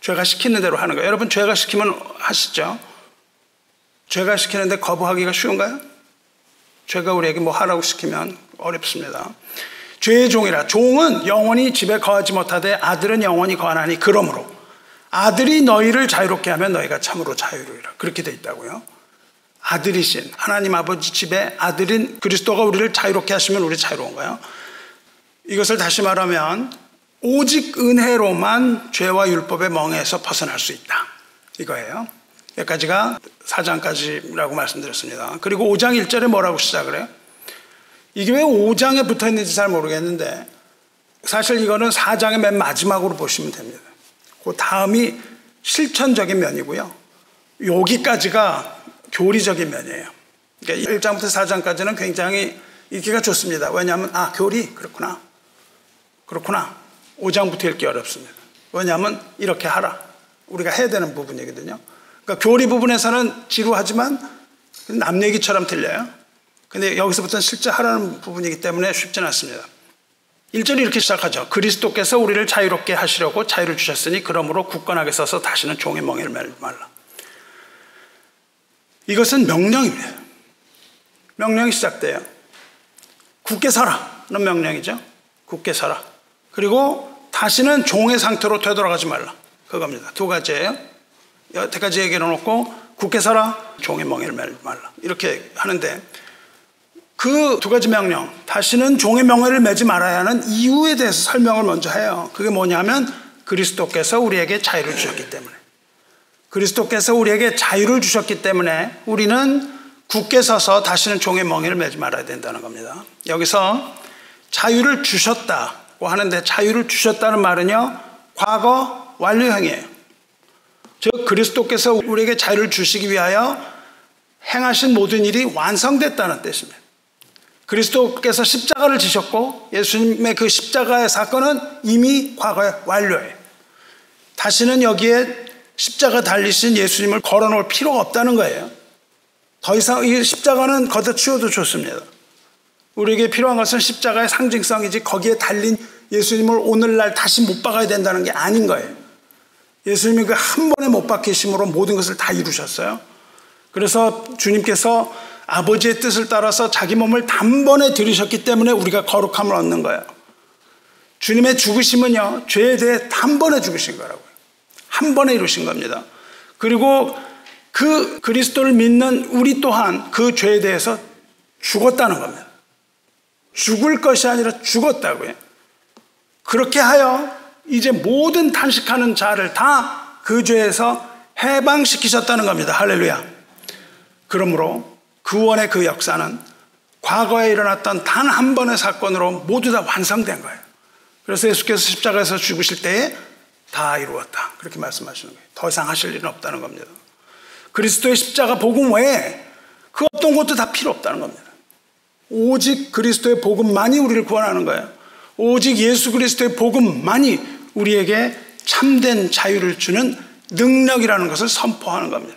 죄가 시키는 대로 하는 거예요. 여러분 죄가 시키면 하시죠. 죄가 시키는데 거부하기가 쉬운가요? 죄가 우리에게 뭐 하라고 시키면 어렵습니다. 죄의 종이라. 종은 영원히 집에 거하지 못하되 아들은 영원히 거하나니 그러므로 아들이 너희를 자유롭게 하면 너희가 참으로 자유로이라. 그렇게 돼 있다고요. 아들이신 하나님 아버지 집에 아들인 그리스도가 우리를 자유롭게 하시면 우리 자유로운 거예요. 이것을 다시 말하면 오직 은혜로만 죄와 율법의 멍에서 벗어날 수 있다. 이거예요. 여기까지가 4장까지라고 말씀드렸습니다. 그리고 5장 1절에 뭐라고 시작을 해요? 이게 왜 5장에 붙어 있는지 잘 모르겠는데 사실 이거는 4장의 맨 마지막으로 보시면 됩니다. 그 다음이 실천적인 면이고요. 여기까지가 교리적인 면이에요. 그러니까 1장부터 4장까지는 굉장히 읽기가 좋습니다. 왜냐하면, 아, 교리? 그렇구나. 그렇구나. 5장부터 읽기 어렵습니다. 왜냐하면 이렇게 하라. 우리가 해야 되는 부분이거든요. 그러니까 교리 부분에서는 지루하지만 남 얘기처럼 들려요. 근데 여기서부터는 실제 하라는 부분이기 때문에 쉽지 않습니다. 1절이 이렇게 시작하죠. 그리스도께서 우리를 자유롭게 하시려고 자유를 주셨으니 그러므로 굳건하게 서서 다시는 종의 멍에를 말라. 이것은 명령입니다. 명령이 시작돼요. 굳게 서라는 명령이죠. 굳게 서라. 그리고 다시는 종의 상태로 되돌아가지 말라. 그겁니다. 두 가지예요. 여태까지 얘기를 놓고 굳게 서라. 종의 멍에를 매지 말라. 이렇게 하는데 그 두 가지 명령, 다시는 종의 명예를 매지 말아야 하는 이유에 대해서 설명을 먼저 해요. 그게 뭐냐면 그리스도께서 우리에게 자유를 주셨기 때문에. 그리스도께서 우리에게 자유를 주셨기 때문에 우리는 굳게 서서 다시는 종의 멍에를 매지 말아야 된다는 겁니다. 여기서 자유를 주셨다고 하는데 자유를 주셨다는 말은요, 과거 완료형이에요. 즉, 그리스도께서 우리에게 자유를 주시기 위하여 행하신 모든 일이 완성됐다는 뜻입니다. 그리스도께서 십자가를 지셨고 예수님의 그 십자가의 사건은 이미 과거에 완료해요. 다시는 여기에 십자가 달리신 예수님을 걸어놓을 필요가 없다는 거예요. 더 이상 이 십자가는 걷어 치워도 좋습니다. 우리에게 필요한 것은 십자가의 상징성이지 거기에 달린 예수님을 오늘날 다시 못 박아야 된다는 게 아닌 거예요. 예수님이 그 한 번에 못 박히심으로 모든 것을 다 이루셨어요. 그래서 주님께서 아버지의 뜻을 따라서 자기 몸을 단번에 들이셨기 때문에 우리가 거룩함을 얻는 거예요. 주님의 죽으심은요, 죄에 대해 단번에 죽으신 거라고요. 한 번에 이루신 겁니다. 그리고 그 그리스도를 믿는 우리 또한 그 죄에 대해서 죽었다는 겁니다. 죽을 것이 아니라 죽었다고요. 그렇게 하여 이제 모든 탄식하는 자를 다 그 죄에서 해방시키셨다는 겁니다. 할렐루야. 그러므로 구원의 그 역사는 과거에 일어났던 단 한 번의 사건으로 모두 다 완성된 거예요. 그래서 예수께서 십자가에서 죽으실 때에 다 이루었다. 그렇게 말씀하시는 거예요. 더 이상 하실 일은 없다는 겁니다. 그리스도의 십자가 복음 외에 그 어떤 것도 다 필요 없다는 겁니다. 오직 그리스도의 복음만이 우리를 구원하는 거예요. 오직 예수 그리스도의 복음만이 우리에게 참된 자유를 주는 능력이라는 것을 선포하는 겁니다.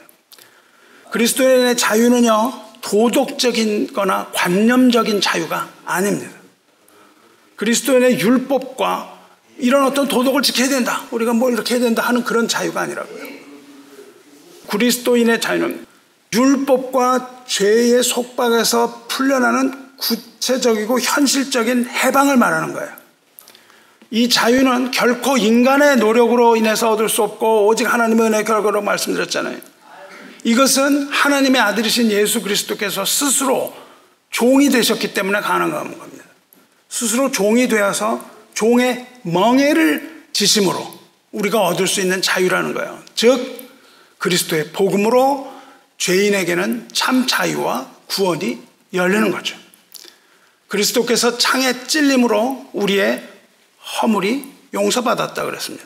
그리스도인의 자유는요, 도덕적인 거나 관념적인 자유가 아닙니다. 그리스도인의 율법과 이런 어떤 도덕을 지켜야 된다. 우리가 뭐 이렇게 해야 된다 하는 그런 자유가 아니라고요. 그리스도인의 자유는 율법과 죄의 속박에서 풀려나는 구체적이고 현실적인 해방을 말하는 거예요. 이 자유는 결코 인간의 노력으로 인해서 얻을 수 없고 오직 하나님의 은혜 결과로 말씀드렸잖아요. 이것은 하나님의 아들이신 예수 그리스도께서 스스로 종이 되셨기 때문에 가능한 겁니다. 스스로 종이 되어서 종의 멍에를 지심으로 우리가 얻을 수 있는 자유라는 거예요. 즉 그리스도의 복음으로 죄인에게는 참 자유와 구원이 열리는 거죠. 그리스도께서 창에 찔림으로 우리의 허물이 용서받았다 그랬습니다.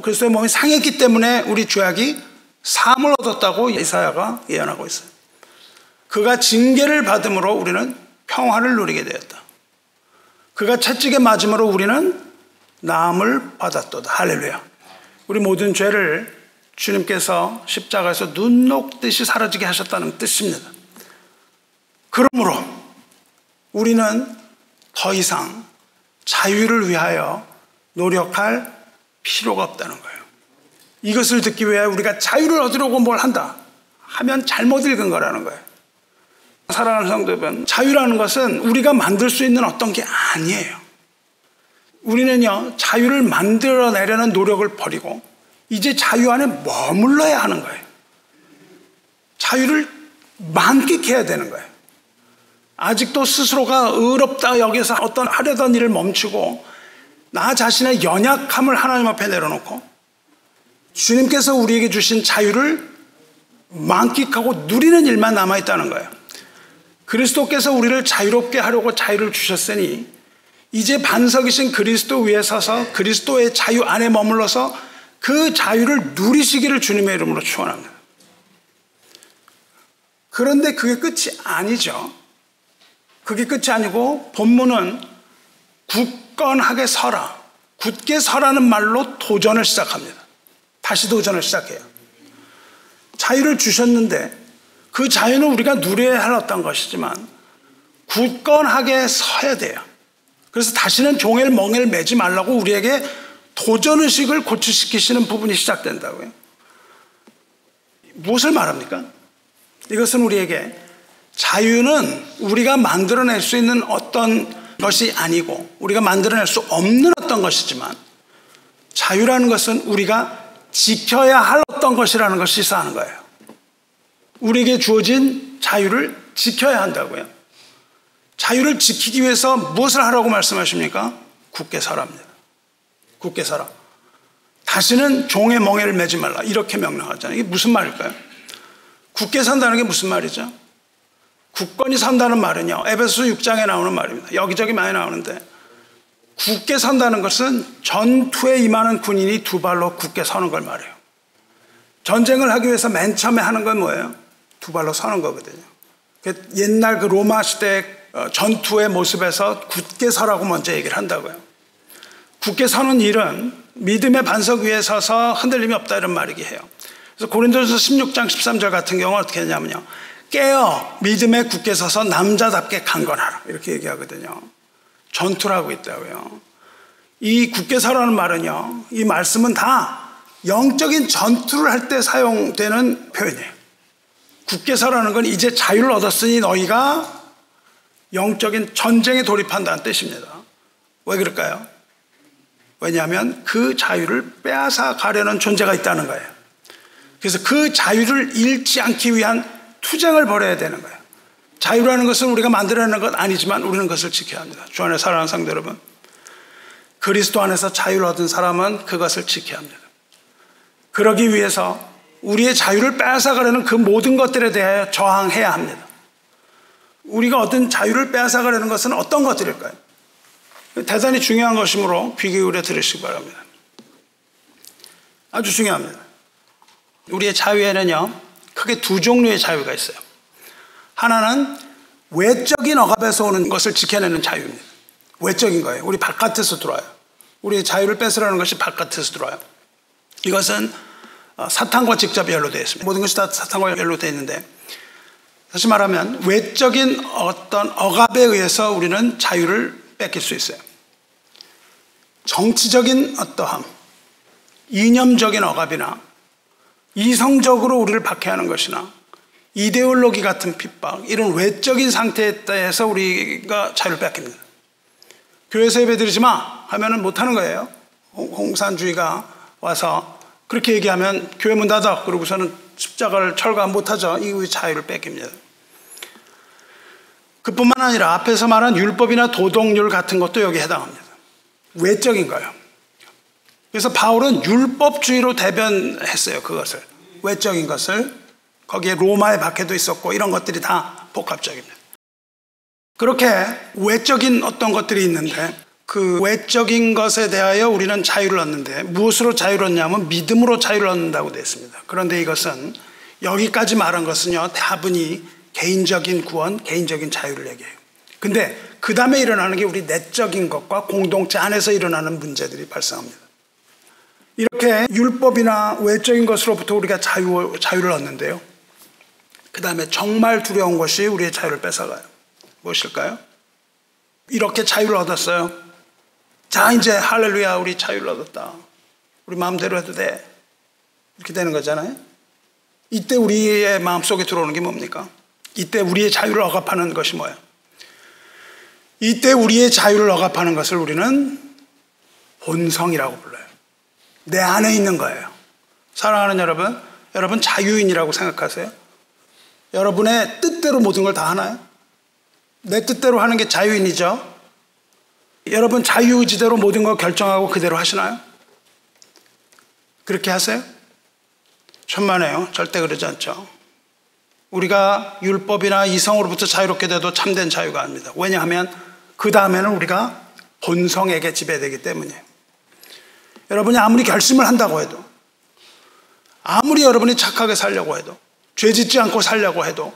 그리스도의 몸이 상했기 때문에 우리 죄악이 사함을 얻었다고 이사야가 예언하고 있어요. 그가 징계를 받음으로 우리는 평화를 누리게 되었다. 그가 채찍에 맞음으로 우리는 나음을 받았도다. 할렐루야. 우리 모든 죄를 주님께서 십자가에서 눈 녹듯이 사라지게 하셨다는 뜻입니다. 그러므로 우리는 더 이상 자유를 위하여 노력할 필요가 없다는 거예요. 이것을 듣기 위해 우리가 자유를 얻으려고 뭘 한다 하면 잘못 읽은 거라는 거예요. 사랑하는 성도 여러분, 자유라는 것은 우리가 만들 수 있는 어떤 게 아니에요. 우리는요, 자유를 만들어내려는 노력을 버리고, 이제 자유 안에 머물러야 하는 거예요. 자유를 만끽해야 되는 거예요. 아직도 스스로가 의롭다 여기서 어떤 하려던 일을 멈추고, 나 자신의 연약함을 하나님 앞에 내려놓고, 주님께서 우리에게 주신 자유를 만끽하고 누리는 일만 남아있다는 거예요. 그리스도께서 우리를 자유롭게 하려고 자유를 주셨으니 이제 반석이신 그리스도 위에 서서 그리스도의 자유 안에 머물러서 그 자유를 누리시기를 주님의 이름으로 축원합니다. 그런데 그게 끝이 아니죠. 그게 끝이 아니고 본문은 굳건하게 서라, 굳게 서라는 말로 도전을 시작합니다. 다시 도전을 시작해요. 자유를 주셨는데 그 자유는 우리가 누려야 할 어떤 것이지만 굳건하게 서야 돼요. 그래서 다시는 종엘 멍에를 매지 말라고 우리에게 도전의식을 고취시키시는 부분이 시작된다고요. 무엇을 말합니까? 이것은 우리에게 자유는 우리가 만들어낼 수 있는 어떤 것이 아니고 우리가 만들어낼 수 없는 어떤 것이지만 자유라는 것은 우리가 지켜야 할 어떤 것이라는 것을 시사하는 거예요. 우리에게 주어진 자유를 지켜야 한다고요. 자유를 지키기 위해서 무엇을 하라고 말씀하십니까? 굳게 살아합니다. 굳게 살아. 다시는 종의 멍에를 매지 말라. 이렇게 명령하잖아요. 이게 무슨 말일까요? 굳게 산다는 게 무슨 말이죠? 굳건히 산다는 말은요. 에베소 6장에 나오는 말입니다. 여기저기 많이 나오는데 굳게 산다는 것은 전투에 임하는 군인이 두 발로 굳게 서는 걸 말해요. 전쟁을 하기 위해서 맨 처음에 하는 건 뭐예요? 두 발로 서는 거거든요. 그 옛날 그 로마 시대 어, 전투의 모습에서 굳게 서라고 먼저 얘기를 한다고요. 굳게 서는 일은 믿음의 반석 위에 서서 흔들림이 없다 이런 말이기 해요. 그래서 고린도서 16장 13절 같은 경우는 어떻게 했냐면요. 깨어 믿음에 굳게 서서 남자답게 강건하라 이렇게 얘기하거든요. 전투라고 있다고요. 이 굳게 서라는 말은요. 이 말씀은 다 영적인 전투를 할 때 사용되는 표현이에요. 굳게 서라는 건 이제 자유를 얻었으니 너희가 영적인 전쟁에 돌입한다는 뜻입니다. 왜 그럴까요? 왜냐하면 그 자유를 빼앗아 가려는 존재가 있다는 거예요. 그래서 그 자유를 잃지 않기 위한 투쟁을 벌여야 되는 거예요. 자유라는 것은 우리가 만들어내는 것 아니지만 우리는 그것을 지켜야 합니다. 주 안에 사랑하는 상대 여러분. 그리스도 안에서 자유를 얻은 사람은 그것을 지켜야 합니다. 그러기 위해서 우리의 자유를 빼앗아가려는 그 모든 것들에 대하여 저항해야 합니다. 우리가 얻은 자유를 빼앗아가려는 것은 어떤 것들일까요? 대단히 중요한 것이므로 귀 기울여 들으시기 바랍니다. 아주 중요합니다. 우리의 자유에는요, 크게 두 종류의 자유가 있어요. 하나는 외적인 억압에서 오는 것을 지켜내는 자유입니다. 외적인 거예요. 우리 바깥에서 들어와요. 우리의 자유를 뺏으라는 것이 바깥에서 들어와요. 이것은 어, 사탄과 직접 연루되어 있습니다. 모든 것이 다 사탄과 연루되어 있는데 다시 말하면 외적인 어떤 억압에 의해서 우리는 자유를 뺏길 수 있어요. 정치적인 어떠함, 이념적인 억압이나 이성적으로 우리를 박해하는 것이나 이데올로기 같은 핍박, 이런 외적인 상태에 대해서 우리가 자유를 뺏깁니다. 교회에서 예배 드리지 마! 하면은 못하는 거예요. 홍산주의가 와서 그렇게 얘기하면 교회 문 닫아! 그러고서는 십자가를 철거 못하죠. 이후에 자유를 뺏깁니다. 그뿐만 아니라 앞에서 말한 율법이나 도덕률 같은 것도 여기에 해당합니다. 외적인 거예요. 그래서 바울은 율법주의로 대변했어요. 그것을. 외적인 것을. 거기에 로마의 박해도 있었고 이런 것들이 다 복합적입니다. 그렇게 외적인 어떤 것들이 있는데 그 외적인 것에 대하여 우리는 자유를 얻는데 무엇으로 자유를 얻냐면 믿음으로 자유를 얻는다고 되어 있습니다. 그런데 이것은 여기까지 말한 것은요 다분히 개인적인 구원, 개인적인 자유를 얘기해요. 근데 그 다음에 일어나는 게 우리 내적인 것과 공동체 안에서 일어나는 문제들이 발생합니다. 이렇게 율법이나 외적인 것으로부터 우리가 자유, 자유를 얻는데요. 그 다음에 정말 두려운 것이 우리의 자유를 뺏어가요. 무엇일까요? 이렇게 자유를 얻었어요. 자, 이제 할렐루야, 우리 자유를 얻었다. 우리 마음대로 해도 돼. 이렇게 되는 거잖아요. 이때 우리의 마음속에 들어오는 게 뭡니까? 이때 우리의 자유를 억압하는 것이 뭐예요? 이때 우리의 자유를 억압하는 것을 우리는 본성이라고 불러요. 내 안에 있는 거예요. 사랑하는 여러분, 여러분 자유인이라고 생각하세요? 여러분의 뜻대로 모든 걸 다 하나요? 내 뜻대로 하는 게 자유인이죠? 여러분 자유의지대로 모든 걸 결정하고 그대로 하시나요? 그렇게 하세요? 천만에요. 절대 그러지 않죠. 우리가 율법이나 이성으로부터 자유롭게 돼도 참된 자유가 아닙니다. 왜냐하면 그 다음에는 우리가 본성에게 지배되기 때문이에요. 여러분이 아무리 결심을 한다고 해도 아무리 여러분이 착하게 살려고 해도 죄 짓지 않고 살려고 해도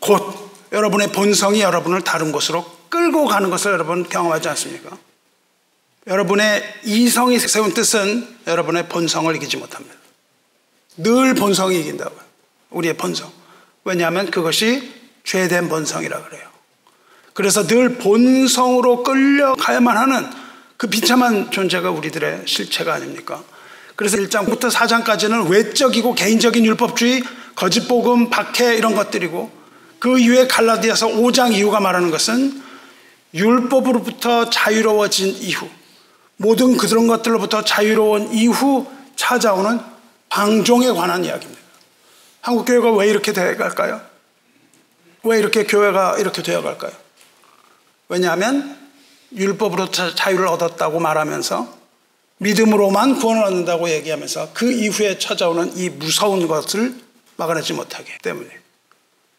곧 여러분의 본성이 여러분을 다른 곳으로 끌고 가는 것을 여러분 경험하지 않습니까? 여러분의 이성이 세운 뜻은 여러분의 본성을 이기지 못합니다. 늘 본성이 이긴다고요. 우리의 본성. 왜냐하면 그것이 죄된 본성이라 그래요. 그래서 늘 본성으로 끌려가야만 하는 그 비참한 존재가 우리들의 실체가 아닙니까? 그래서 1장부터 4장까지는 외적이고 개인적인 율법주의, 거짓 복음, 박해 이런 것들이고 그 이후에 갈라디아서 5장 이후가 말하는 것은 율법으로부터 자유로워진 이후 모든 그런 것들로부터 자유로운 이후 찾아오는 방종에 관한 이야기입니다. 한국 교회가 왜 이렇게 되어갈까요? 왜 이렇게 교회가 이렇게 되어갈까요? 왜냐하면 율법으로 자유를 얻었다고 말하면서 믿음으로만 구원을 얻는다고 얘기하면서 그 이후에 찾아오는 이 무서운 것을 막아내지 못하기 때문에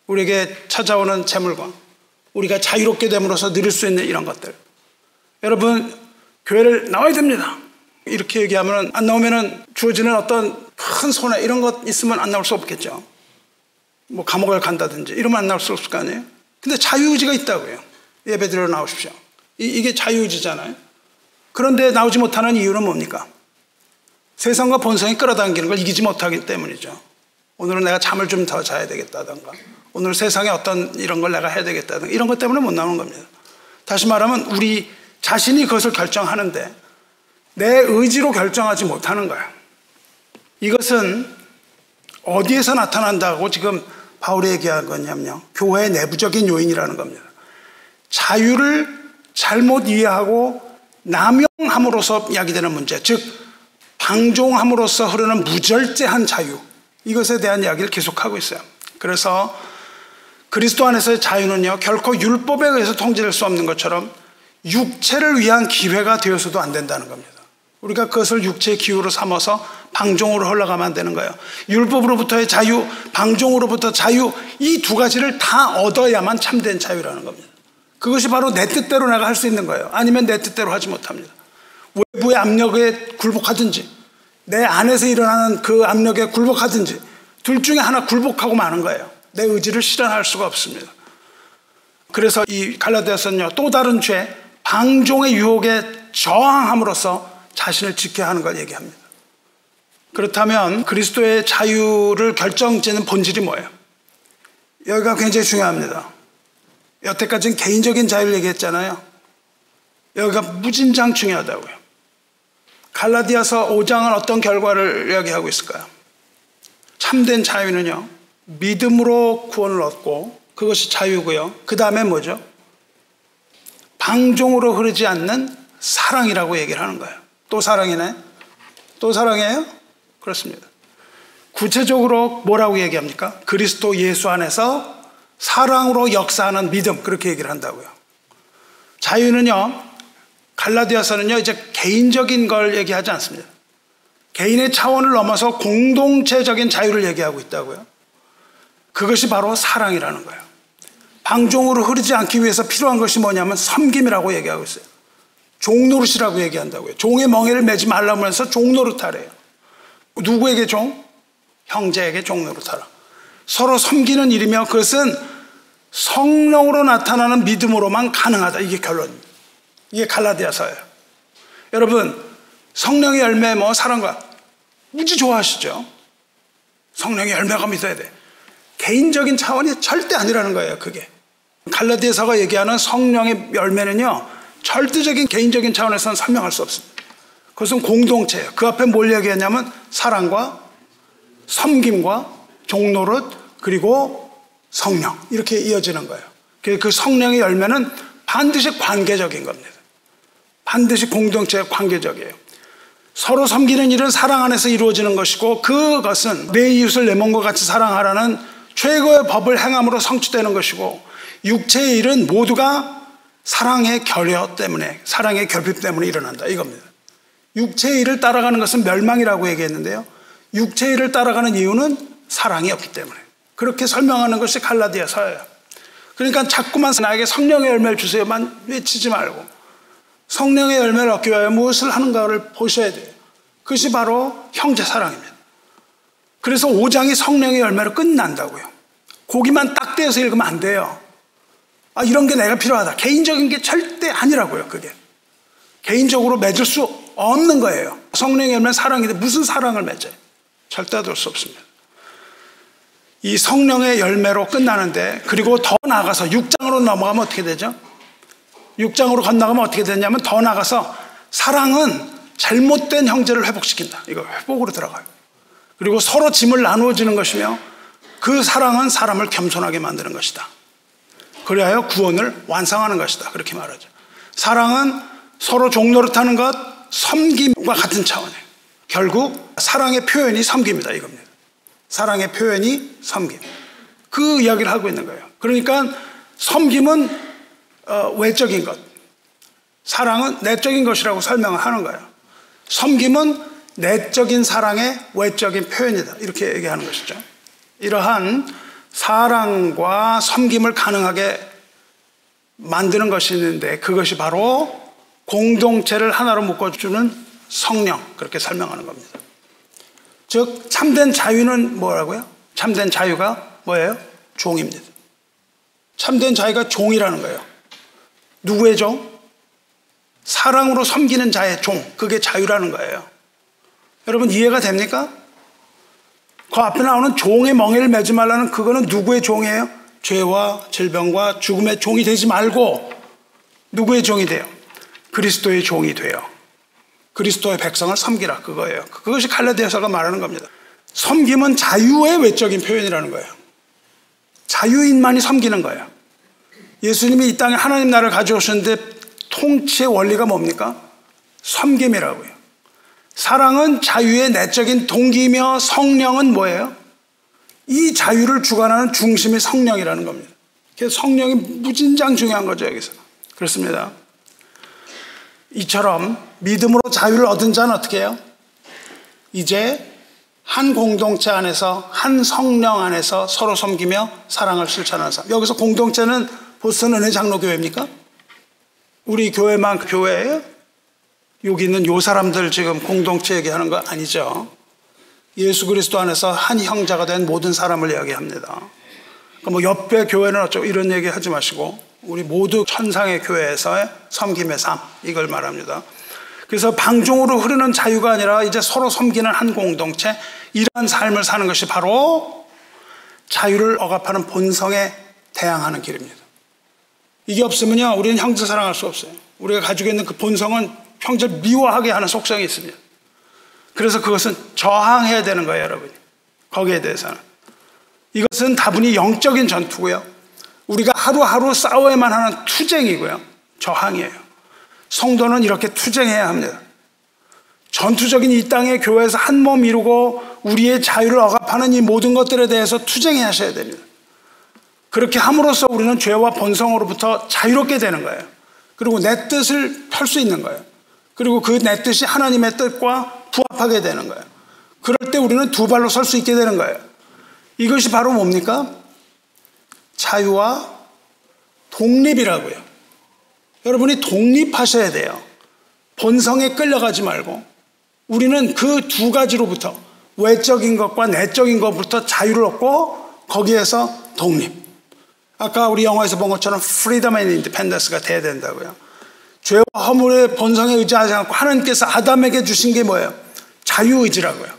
우리에게 찾아오는 재물과 우리가 자유롭게 됨으로써 누릴 수 있는 이런 것들. 여러분, 교회를 나와야 됩니다. 이렇게 얘기하면 안 나오면 주어지는 어떤 큰 손해 이런 것 있으면 안 나올 수 없겠죠. 뭐 감옥을 간다든지 이러면 안 나올 수 없을 거 아니에요. 근데 자유의지가 있다고요. 예배 드리러 나오십시오. 이, 게 자유의지잖아요. 그런데 나오지 못하는 이유는 뭡니까? 세상과 본성이 끌어당기는 걸 이기지 못하기 때문이죠. 오늘은 내가 잠을 좀 더 자야 되겠다던가 오늘 세상에 어떤 이런 걸 내가 해야 되겠다든가 이런 것 때문에 못 나오는 겁니다. 다시 말하면 우리 자신이 그것을 결정하는데 내 의지로 결정하지 못하는 거예요. 이것은 어디에서 나타난다고 지금 바울이 얘기한 거냐면요. 교회의 내부적인 요인이라는 겁니다. 자유를 잘못 이해하고 남용함으로써 이야기되는 문제, 즉 방종함으로써 흐르는 무절제한 자유 이것에 대한 이야기를 계속하고 있어요. 그래서 그리스도 안에서의 자유는요 결코 율법에 의해서 통제될 수 없는 것처럼 육체를 위한 기회가 되어서도 안 된다는 겁니다. 우리가 그것을 육체의 기후로 삼아서 방종으로 흘러가면 안 되는 거예요. 율법으로부터의 자유, 방종으로부터 자유, 이 두 가지를 다 얻어야만 참된 자유라는 겁니다. 그것이 바로 내 뜻대로 내가 할 수 있는 거예요. 아니면 내 뜻대로 하지 못합니다. 외부의 압력에 굴복하든지, 내 안에서 일어나는 그 압력에 굴복하든지, 둘 중에 하나 굴복하고 마는 거예요. 내 의지를 실현할 수가 없습니다. 그래서 이 갈라디아서는요, 또 다른 죄, 방종의 유혹에 저항함으로써 자신을 지켜야 하는 걸 얘기합니다. 그렇다면 그리스도의 자유를 결정짓는 본질이 뭐예요? 여기가 굉장히 중요합니다. 여태까지는 개인적인 자유를 얘기했잖아요. 여기가 무진장 중요하다고요. 갈라디아서 5장은 어떤 결과를 이야기하고 있을까요? 참된 자유는요, 믿음으로 구원을 얻고 그것이 자유고요. 그 다음에 뭐죠? 방종으로 흐르지 않는 사랑이라고 얘기를 하는 거예요. 또 사랑이네? 또 사랑이에요? 그렇습니다. 구체적으로 뭐라고 얘기합니까? 그리스도 예수 안에서 사랑으로 역사하는 믿음, 그렇게 얘기를 한다고요. 자유는요, 갈라디아서는요, 이제 개인적인 걸 얘기하지 않습니다. 개인의 차원을 넘어서 공동체적인 자유를 얘기하고 있다고요. 그것이 바로 사랑이라는 거예요. 방종으로 흐르지 않기 위해서 필요한 것이 뭐냐면 섬김이라고 얘기하고 있어요. 종노릇이라고 얘기한다고요. 종의 멍에를 매지 말라면서 종노릇하래요. 누구에게 종? 형제에게 종노릇하라. 서로 섬기는 일이며 그것은 성령으로 나타나는 믿음으로만 가능하다. 이게 결론입니다. 이게 갈라디아서예요. 여러분, 성령의 열매 뭐 사랑과 무지 좋아하시죠? 성령의 열매가 믿어야 돼. 개인적인 차원이 절대 아니라는 거예요, 그게. 갈라디아서가 얘기하는 성령의 열매는요, 절대적인 개인적인 차원에서는 설명할 수 없습니다. 그것은 공동체예요. 그 앞에 뭘 얘기하냐면 사랑과 섬김과 종노릇 그리고 성령 이렇게 이어지는 거예요. 그 성령의 열매는 반드시 관계적인 겁니다. 반드시 공동체의 관계적이에요. 서로 섬기는 일은 사랑 안에서 이루어지는 것이고 그것은 내 이웃을 내 몸과 같이 사랑하라는 최고의 법을 행함으로 성취되는 것이고 육체의 일은 모두가 사랑의 결여 때문에 사랑의 결핍 때문에 일어난다 이겁니다. 육체의 일을 따라가는 것은 멸망이라고 얘기했는데요. 육체의 일을 따라가는 이유는 사랑이 없기 때문에 그렇게 설명하는 것이 갈라디아서예요. 그러니까 자꾸만 나에게 성령의 열매를 주세요만 외치지 말고 성령의 열매를 얻기 위하여 무엇을 하는가를 보셔야 돼요. 그것이 바로 형제 사랑입니다. 그래서 5장이 성령의 열매로 끝난다고요. 고기만 딱 떼어서 읽으면 안 돼요. 아, 이런 게 내가 필요하다. 개인적인 게 절대 아니라고요, 그게. 개인적으로 맺을 수 없는 거예요. 성령의 열매는 사랑인데 무슨 사랑을 맺어요? 절대 얻을 수 없습니다. 이 성령의 열매로 끝나는데, 그리고 더 나아가서 6장으로 넘어가면 어떻게 되죠? 6장으로 건너가면 어떻게 되냐면 더 나아가서 사랑은 잘못된 형제를 회복시킨다. 이거 회복으로 들어가요. 그리고 서로 짐을 나누어지는 것이며 그 사랑은 사람을 겸손하게 만드는 것이다. 그리하여 구원을 완성하는 것이다. 그렇게 말하죠. 사랑은 서로 종노릇하는 것, 섬김과 같은 차원이에요. 결국 사랑의 표현이 섬김이다 이겁니다. 사랑의 표현이 섬김. 그 이야기를 하고 있는 거예요. 그러니까 섬김은 어, 외적인 것, 사랑은 내적인 것이라고 설명을 하는 거예요. 섬김은 내적인 사랑의 외적인 표현이다. 이렇게 얘기하는 것이죠. 이러한 사랑과 섬김을 가능하게 만드는 것이 있는데 그것이 바로 공동체를 하나로 묶어주는 성령. 그렇게 설명하는 겁니다. 즉, 참된 자유는 뭐라고요? 참된 자유가 뭐예요? 종입니다. 참된 자유가 종이라는 거예요. 누구의 종? 사랑으로 섬기는 자의 종. 그게 자유라는 거예요. 여러분 이해가 됩니까? 그 앞에 나오는 종의 멍에를 매지 말라는 그거는 누구의 종이에요? 죄와 질병과 죽음의 종이 되지 말고 누구의 종이 돼요? 그리스도의 종이 돼요. 그리스도의 백성을 섬기라 그거예요. 그것이 칼라디아서가 말하는 겁니다. 섬김은 자유의 외적인 표현이라는 거예요. 자유인만이 섬기는 거예요. 예수님이 이 땅에 하나님 나라를 가져오셨는데 통치의 원리가 뭡니까? 섬김이라고요. 사랑은 자유의 내적인 동기이며 성령은 뭐예요? 이 자유를 주관하는 중심이 성령이라는 겁니다. 그래서 성령이 무진장 중요한 거죠, 여기서. 그렇습니다. 이처럼 믿음으로 자유를 얻은 자는 어떻게 해요? 이제 한 공동체 안에서 한 성령 안에서 서로 섬기며 사랑을 실천하는 사람. 여기서 공동체는 보스턴 은혜 장로교회입니까? 우리 교회만 교회예요? 여기 있는 요 사람들 지금 공동체 얘기하는 거 아니죠? 예수 그리스도 안에서 한 형제가 된 모든 사람을 이야기합니다. 그러니까 뭐 옆에 교회는 어쩌고 이런 얘기 하지 마시고 우리 모두 천상의 교회에서의 섬김의 삶 이걸 말합니다. 그래서 방종으로 흐르는 자유가 아니라 이제 서로 섬기는 한 공동체 이러한 삶을 사는 것이 바로 자유를 억압하는 본성에 대항하는 길입니다. 이게 없으면요 우리는 형제 사랑할 수 없어요. 우리가 가지고 있는 그 본성은 형제를 미워하게 하는 속성이 있습니다. 그래서 그것은 저항해야 되는 거예요, 여러분. 거기에 대해서는. 이것은 다분히 영적인 전투고요. 우리가 하루하루 싸워야만 하는 투쟁이고요. 저항이에요. 성도는 이렇게 투쟁해야 합니다. 전투적인 이 땅의 교회에서 한 몸 이루고 우리의 자유를 억압하는 이 모든 것들에 대해서 투쟁하셔야 됩니다. 그렇게 함으로써 우리는 죄와 본성으로부터 자유롭게 되는 거예요. 그리고 내 뜻을 펼 수 있는 거예요. 그리고 그 내 뜻이 하나님의 뜻과 부합하게 되는 거예요. 그럴 때 우리는 두 발로 설 수 있게 되는 거예요. 이것이 바로 뭡니까? 자유와 독립이라고요. 여러분이 독립하셔야 돼요. 본성에 끌려가지 말고 우리는 그 두 가지로부터 외적인 것과 내적인 것부터 자유를 얻고 거기에서 독립. 아까 우리 영화에서 본 것처럼 freedom and independence가 돼야 된다고요. 죄와 허물의 본성에 의지하지 않고 하나님께서 아담에게 주신 게 뭐예요? 자유의지라고요.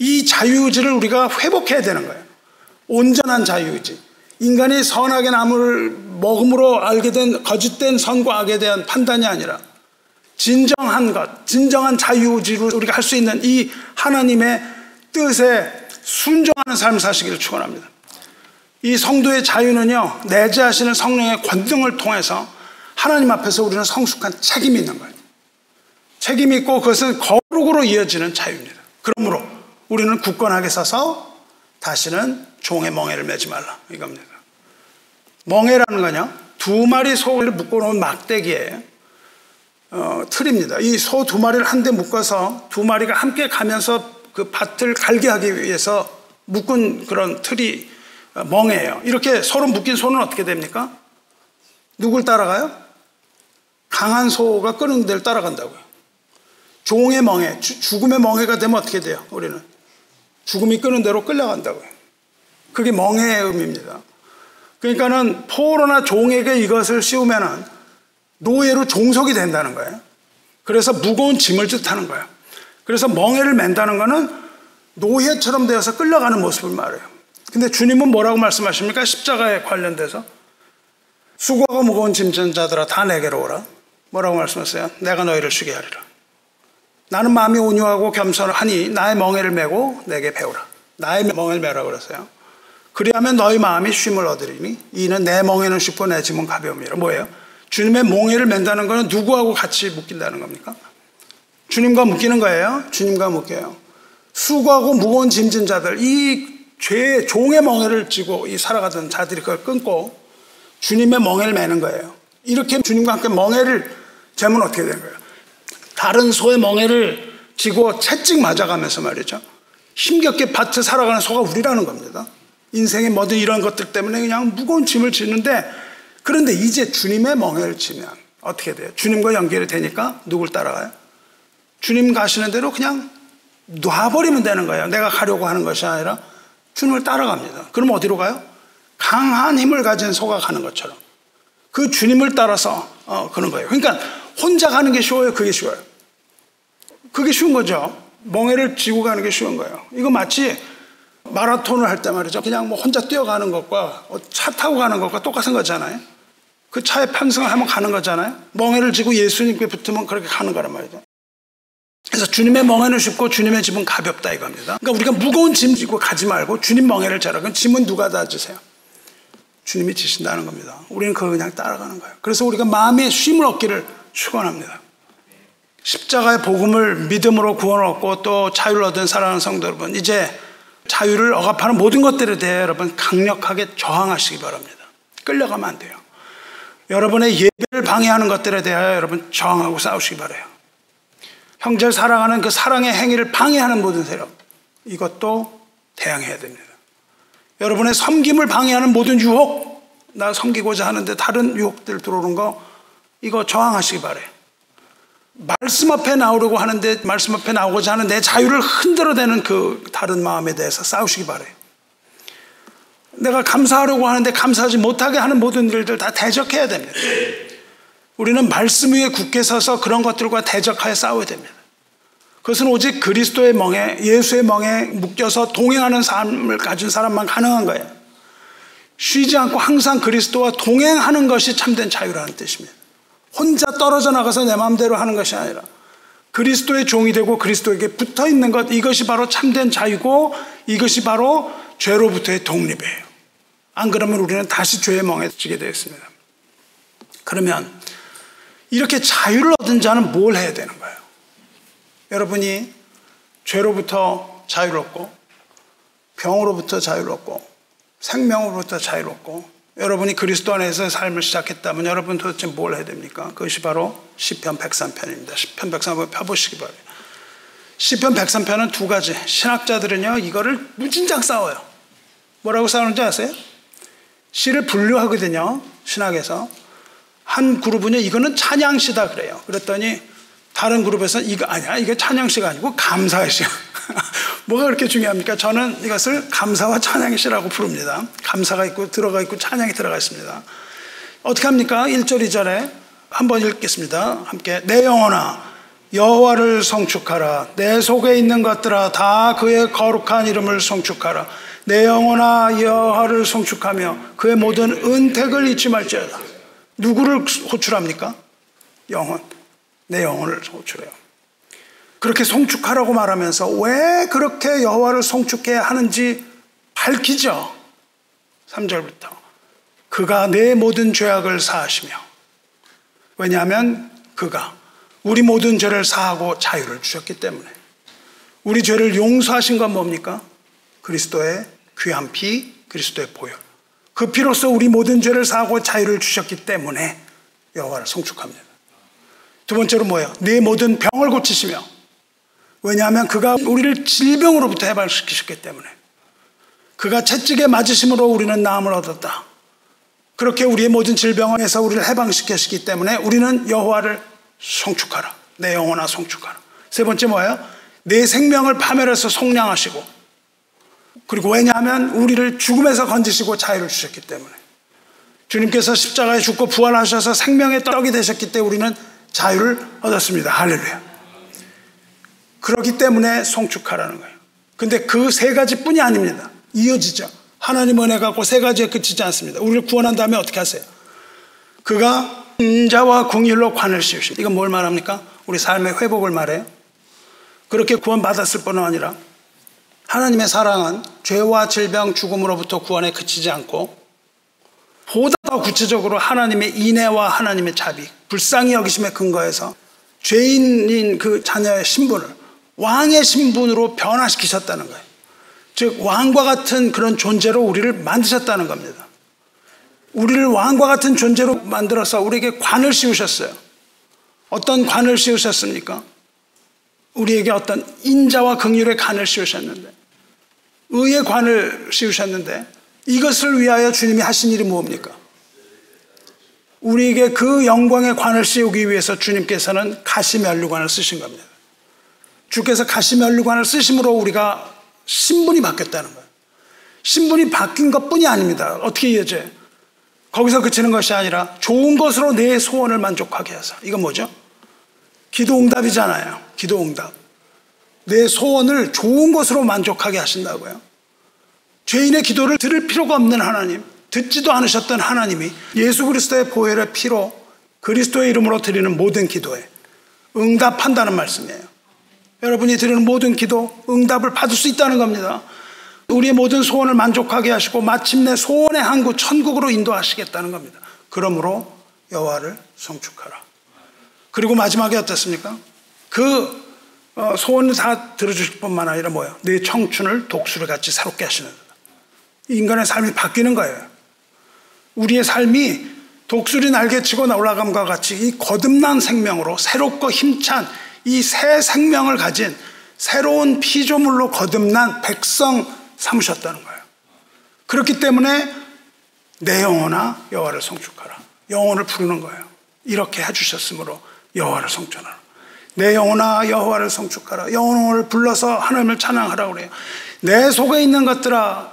이 자유의지를 우리가 회복해야 되는 거예요. 온전한 자유의지. 인간이 선악의 나무를 먹음으로 알게 된 거짓된 선과 악에 대한 판단이 아니라 진정한 것, 진정한 자유의지로 우리가 할 수 있는 이 하나님의 뜻에 순종하는 삶을 사시기를 축원합니다. 이 성도의 자유는요, 내재하시는 성령의 권능을 통해서 하나님 앞에서 우리는 성숙한 책임이 있는 거예요. 책임이 있고 그것은 거룩으로 이어지는 자유입니다. 그러므로 우리는 굳건하게 서서 다시는 종의 멍에를 매지 말라. 이겁니다. 멍에라는 거냐? 두 마리 소를 묶어놓은 막대기에 어, 틀입니다. 이 소 두 마리를 한데 묶어서 두 마리가 함께 가면서 그 밭을 갈게 하기 위해서 묶은 그런 틀이 멍해요. 이렇게 서로 묶인 소는 어떻게 됩니까? 누굴 따라가요? 강한 소가 끄는 데를 따라간다고요. 종의 멍해, 죽음의 멍해가 되면 어떻게 돼요? 우리는 죽음이 끄는 대로 끌려간다고요. 그게 멍해의 의미입니다. 그러니까는 포로나 종에게 이것을 씌우면은 노예로 종속이 된다는 거예요. 그래서 무거운 짐을 뜻하는 거예요. 그래서 멍해를 맨다는 거는 노예처럼 되어서 끌려가는 모습을 말해요. 근데 주님은 뭐라고 말씀하십니까? 십자가에 관련돼서 수고하고 무거운 짐진 자들아 다 내게로 오라. 뭐라고 말씀하세요? 내가 너희를 쉬게 하리라. 나는 마음이 온유하고 겸손하니 나의 멍에를 메고 내게 배우라. 나의 멍에를 메라 그랬어요. 그리하면 너희 마음이 쉼을 얻으리니 이는 내 멍에는 쉽고 내 짐은 가벼움이라. 뭐예요? 주님의 몽해를 맨다는 것은 누구하고 같이 묶인다는 겁니까? 주님과 묶이는 거예요. 주님과 묶여요. 수고하고 무거운 짐진 자들, 이 죄의 종의 멍해를 쥐고 이 살아가던 자들이 그걸 끊고 주님의 멍해를 매는 거예요. 이렇게 주님과 함께 멍해를 재면 어떻게 되는 거예요? 다른 소의 멍해를 쥐고 채찍 맞아가면서 말이죠. 힘겹게 밭에 살아가는 소가 우리라는 겁니다. 인생의 모든 이런 것들 때문에 그냥 무거운 짐을 지는데 그런데 이제 주님의 멍에를 치면 어떻게 돼요? 주님과 연결이 되니까 누굴 따라가요? 주님 가시는 대로 그냥 놔버리면 되는 거예요. 내가 가려고 하는 것이 아니라 주님을 따라갑니다. 그럼 어디로 가요? 강한 힘을 가진 소가 가는 것처럼. 그 주님을 따라서 어, 그런 거예요. 그러니까 혼자 가는 게 쉬워요? 그게 쉬워요? 그게 쉬운 거죠. 멍해를 쥐고 가는 게 쉬운 거예요. 이거 마치 마라톤을 할 때 말이죠. 그냥 뭐 혼자 뛰어가는 것과 차 타고 가는 것과 똑같은 거잖아요. 그 차에 편승을 하면 가는 거잖아요. 멍해를 쥐고 예수님께 붙으면 그렇게 가는 거란 말이죠. 그래서 주님의 멍해는 쉽고 주님의 짐은 가볍다 이겁니다. 그러니까 우리가 무거운 짐 지고 가지 말고 주님 멍해를 자라. 그럼 짐은 누가 다 주세요? 주님이 지신다는 겁니다. 우리는 그걸 그냥 따라가는 거예요. 그래서 우리가 마음의 쉼을 얻기를 축원합니다. 십자가의 복음을 믿음으로 구원을 얻고 또 자유를 얻은 사랑하는 성도 여러분, 이제 자유를 억압하는 모든 것들에 대해 여러분 강력하게 저항하시기 바랍니다. 끌려가면 안 돼요. 여러분의 예배를 방해하는 것들에 대하여 여러분 저항하고 싸우시기 바래요. 형제를 사랑하는 그 사랑의 행위를 방해하는 모든 세력, 이것도 대항해야 됩니다. 여러분의 섬김을 방해하는 모든 유혹, 나 섬기고자 하는데 다른 유혹들 들어오는 거, 이거 저항하시기 바래요. 말씀 앞에 나오려고 하는데 말씀 앞에 나오고자 하는 내 자유를 흔들어대는 그 다른 마음에 대해서 싸우시기 바래요. 내가 감사하려고 하는데 감사하지 못하게 하는 모든 일들 다 대적해야 됩니다. 우리는 말씀 위에 굳게 서서 그런 것들과 대적하여 싸워야 됩니다. 그것은 오직 그리스도의 멍에 예수의 멍에 묶여서 동행하는 삶을 가진 사람만 가능한 거예요. 쉬지 않고 항상 그리스도와 동행하는 것이 참된 자유라는 뜻입니다. 혼자 떨어져 나가서 내 마음대로 하는 것이 아니라 그리스도의 종이 되고 그리스도에게 붙어 있는 것 이것이 바로 참된 자유고 이것이 바로 죄로부터의 독립이에요. 안 그러면 우리는 다시 죄에 멍해지게 되었습니다. 그러면 이렇게 자유를 얻은 자는 뭘 해야 되는 거예요? 여러분이 죄로부터 자유롭고 병으로부터 자유롭고 생명으로부터 자유롭고 여러분이 그리스도 안에서 삶을 시작했다면 여러분 도대체 뭘 해야 됩니까? 그것이 바로 시편 103편입니다. 시편 103편 펴보시기 바랍니다. 시편 103편은 두 가지. 신학자들은요, 이거를 무진장 싸워요. 뭐라고 싸우는지 아세요? 시를 분류하거든요. 신학에서. 한 그룹은요, 이거는 찬양시다 그래요. 그랬더니 다른 그룹에서 이거 아니야. 이게 찬양시가 아니고 감사의 시. 뭐가 그렇게 중요합니까? 저는 이것을 감사와 찬양의 시라고 부릅니다. 감사가 있고 들어가 있고 찬양이 들어가 있습니다. 어떻게 합니까? 1절, 2절에 한번 읽겠습니다. 함께 내 영혼아 여호와를 성축하라. 내 속에 있는 것들아 다 그의 거룩한 이름을 성축하라. 내 영혼아 여호와를 성축하며 그의 모든 은택을 잊지 말지어다. 누구를 호출합니까? 영혼. 내 영혼을 호출해요. 그렇게 송축하라고 말하면서 왜 그렇게 여호와를 송축해야 하는지 밝히죠. 3절부터. 그가 내 모든 죄악을 사하시며 왜냐하면 그가 우리 모든 죄를 사하고 자유를 주셨기 때문에 우리 죄를 용서하신 건 뭡니까? 그리스도의 귀한 피, 그리스도의 보혈. 그 피로써 우리 모든 죄를 사하고 자유를 주셨기 때문에 여호와를 송축합니다. 두 번째로 뭐예요? 내 모든 병을 고치시며 왜냐하면 그가 우리를 질병으로부터 해방시키셨기 때문에 그가 채찍에 맞으심으로 우리는 나음을 얻었다. 그렇게 우리의 모든 질병에서 우리를 해방시키셨기 때문에 우리는 여호와를 송축하라. 내 영혼아 송축하라. 세 번째 뭐예요? 내 생명을 파멸해서 속량하시고 그리고 왜냐하면 우리를 죽음에서 건지시고 자유를 주셨기 때문에 주님께서 십자가에 죽고 부활하셔서 생명의 떡이 되셨기 때문에 우리는 자유를 얻었습니다. 할렐루야. 그렇기 때문에 송축하라는 거예요. 근데 그 세 가지 뿐이 아닙니다. 이어지죠. 하나님 은혜 갖고 세 가지에 그치지 않습니다. 우리를 구원한 다음에 어떻게 하세요? 그가 인자와 궁일로 관을 씌우십니다. 이건 뭘 말합니까? 우리 삶의 회복을 말해요. 그렇게 구원받았을 뿐 아니라 하나님의 사랑은 죄와 질병, 죽음으로부터 구원에 그치지 않고 보다 더 구체적으로 하나님의 인애와 하나님의 자비, 불쌍히 여기심에 근거해서 죄인인 그 자녀의 신분을 왕의 신분으로 변화시키셨다는 거예요. 즉, 왕과 같은 그런 존재로 우리를 만드셨다는 겁니다. 우리를 왕과 같은 존재로 만들어서 우리에게 관을 씌우셨어요. 어떤 관을 씌우셨습니까? 우리에게 어떤 인자와 긍휼의 관을 씌우셨는데, 의의 관을 씌우셨는데, 이것을 위하여 주님이 하신 일이 무엇입니까? 우리에게 그 영광의 관을 씌우기 위해서 주님께서는 가시 면류관을 쓰신 겁니다. 주께서 가시면류관을 쓰심으로 우리가 신분이 바뀌었다는 거예요. 신분이 바뀐 것 뿐이 아닙니다. 어떻게 이해제? 거기서 그치는 것이 아니라 좋은 것으로 내 소원을 만족하게 하사. 이건 뭐죠? 기도 응답이잖아요. 기도 응답. 내 소원을 좋은 것으로 만족하게 하신다고요. 죄인의 기도를 들을 필요가 없는 하나님, 듣지도 않으셨던 하나님이 예수 그리스도의 보혈의 피로 그리스도의 이름으로 드리는 모든 기도에 응답한다는 말씀이에요. 여러분이 드리는 모든 기도 응답을 받을 수 있다는 겁니다. 우리의 모든 소원을 만족하게 하시고 마침내 소원의 항구 천국으로 인도하시겠다는 겁니다. 그러므로 여호와를 성축하라. 그리고 마지막에 어떻습니까? 그 어, 소원을 다 들어주실 뿐만 아니라 뭐예요? 내 청춘을 독수리 같이 새롭게 하시는 인간의 삶이 바뀌는 거예요. 우리의 삶이 독수리 날개치고 올라감과 같이 이 거듭난 생명으로 새롭고 힘찬 이 새 생명을 가진 새로운 피조물로 거듭난 백성 삼으셨다는 거예요. 그렇기 때문에 내 영혼아 여호와를 성축하라. 영혼을 부르는 거예요. 이렇게 해주셨으므로 여호와를 성전하라. 내 영혼아 여호와를 성축하라. 영혼을 불러서 하나님을 찬양하라 그래요. 내 속에 있는 것들아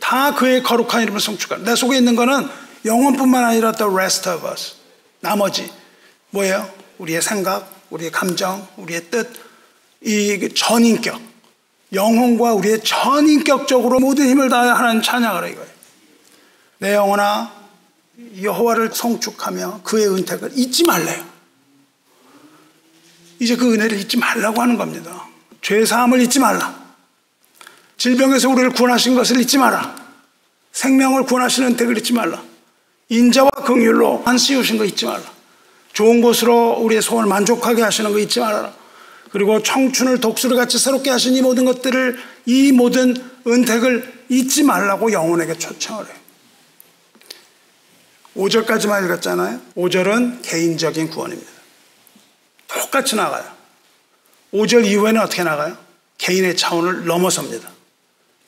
다 그의 거룩한 이름을 성축하라. 내 속에 있는 거는 영혼뿐만 아니라 the rest of us. 나머지 뭐예요? 우리의 생각, 우리의 감정, 우리의 뜻, 이 전인격, 영혼과 우리의 전인격적으로 모든 힘을 다해 하나님 찬양하라 이거예요. 내 영혼아 여호와를 성축하며 그의 은택을 잊지 말래요. 이제 그 은혜를 잊지 말라고 하는 겁니다. 죄 사함을 잊지 말라. 질병에서 우리를 구원하신 것을 잊지 마라. 생명을 구원하시는 은택을 잊지 말라. 인자와 긍휼로 한 씌우신 거 잊지 말라. 좋은 곳으로 우리의 소원을 만족하게 하시는 거 잊지 말아라. 그리고 청춘을 독수리 같이 새롭게 하신 이 모든 것들을 이 모든 은택을 잊지 말라고 영혼에게 초청을 해요. 5절까지만 읽었잖아요. 5절은 개인적인 구원입니다. 똑같이 나가요. 5절 이후에는 어떻게 나가요? 개인의 차원을 넘어섭니다.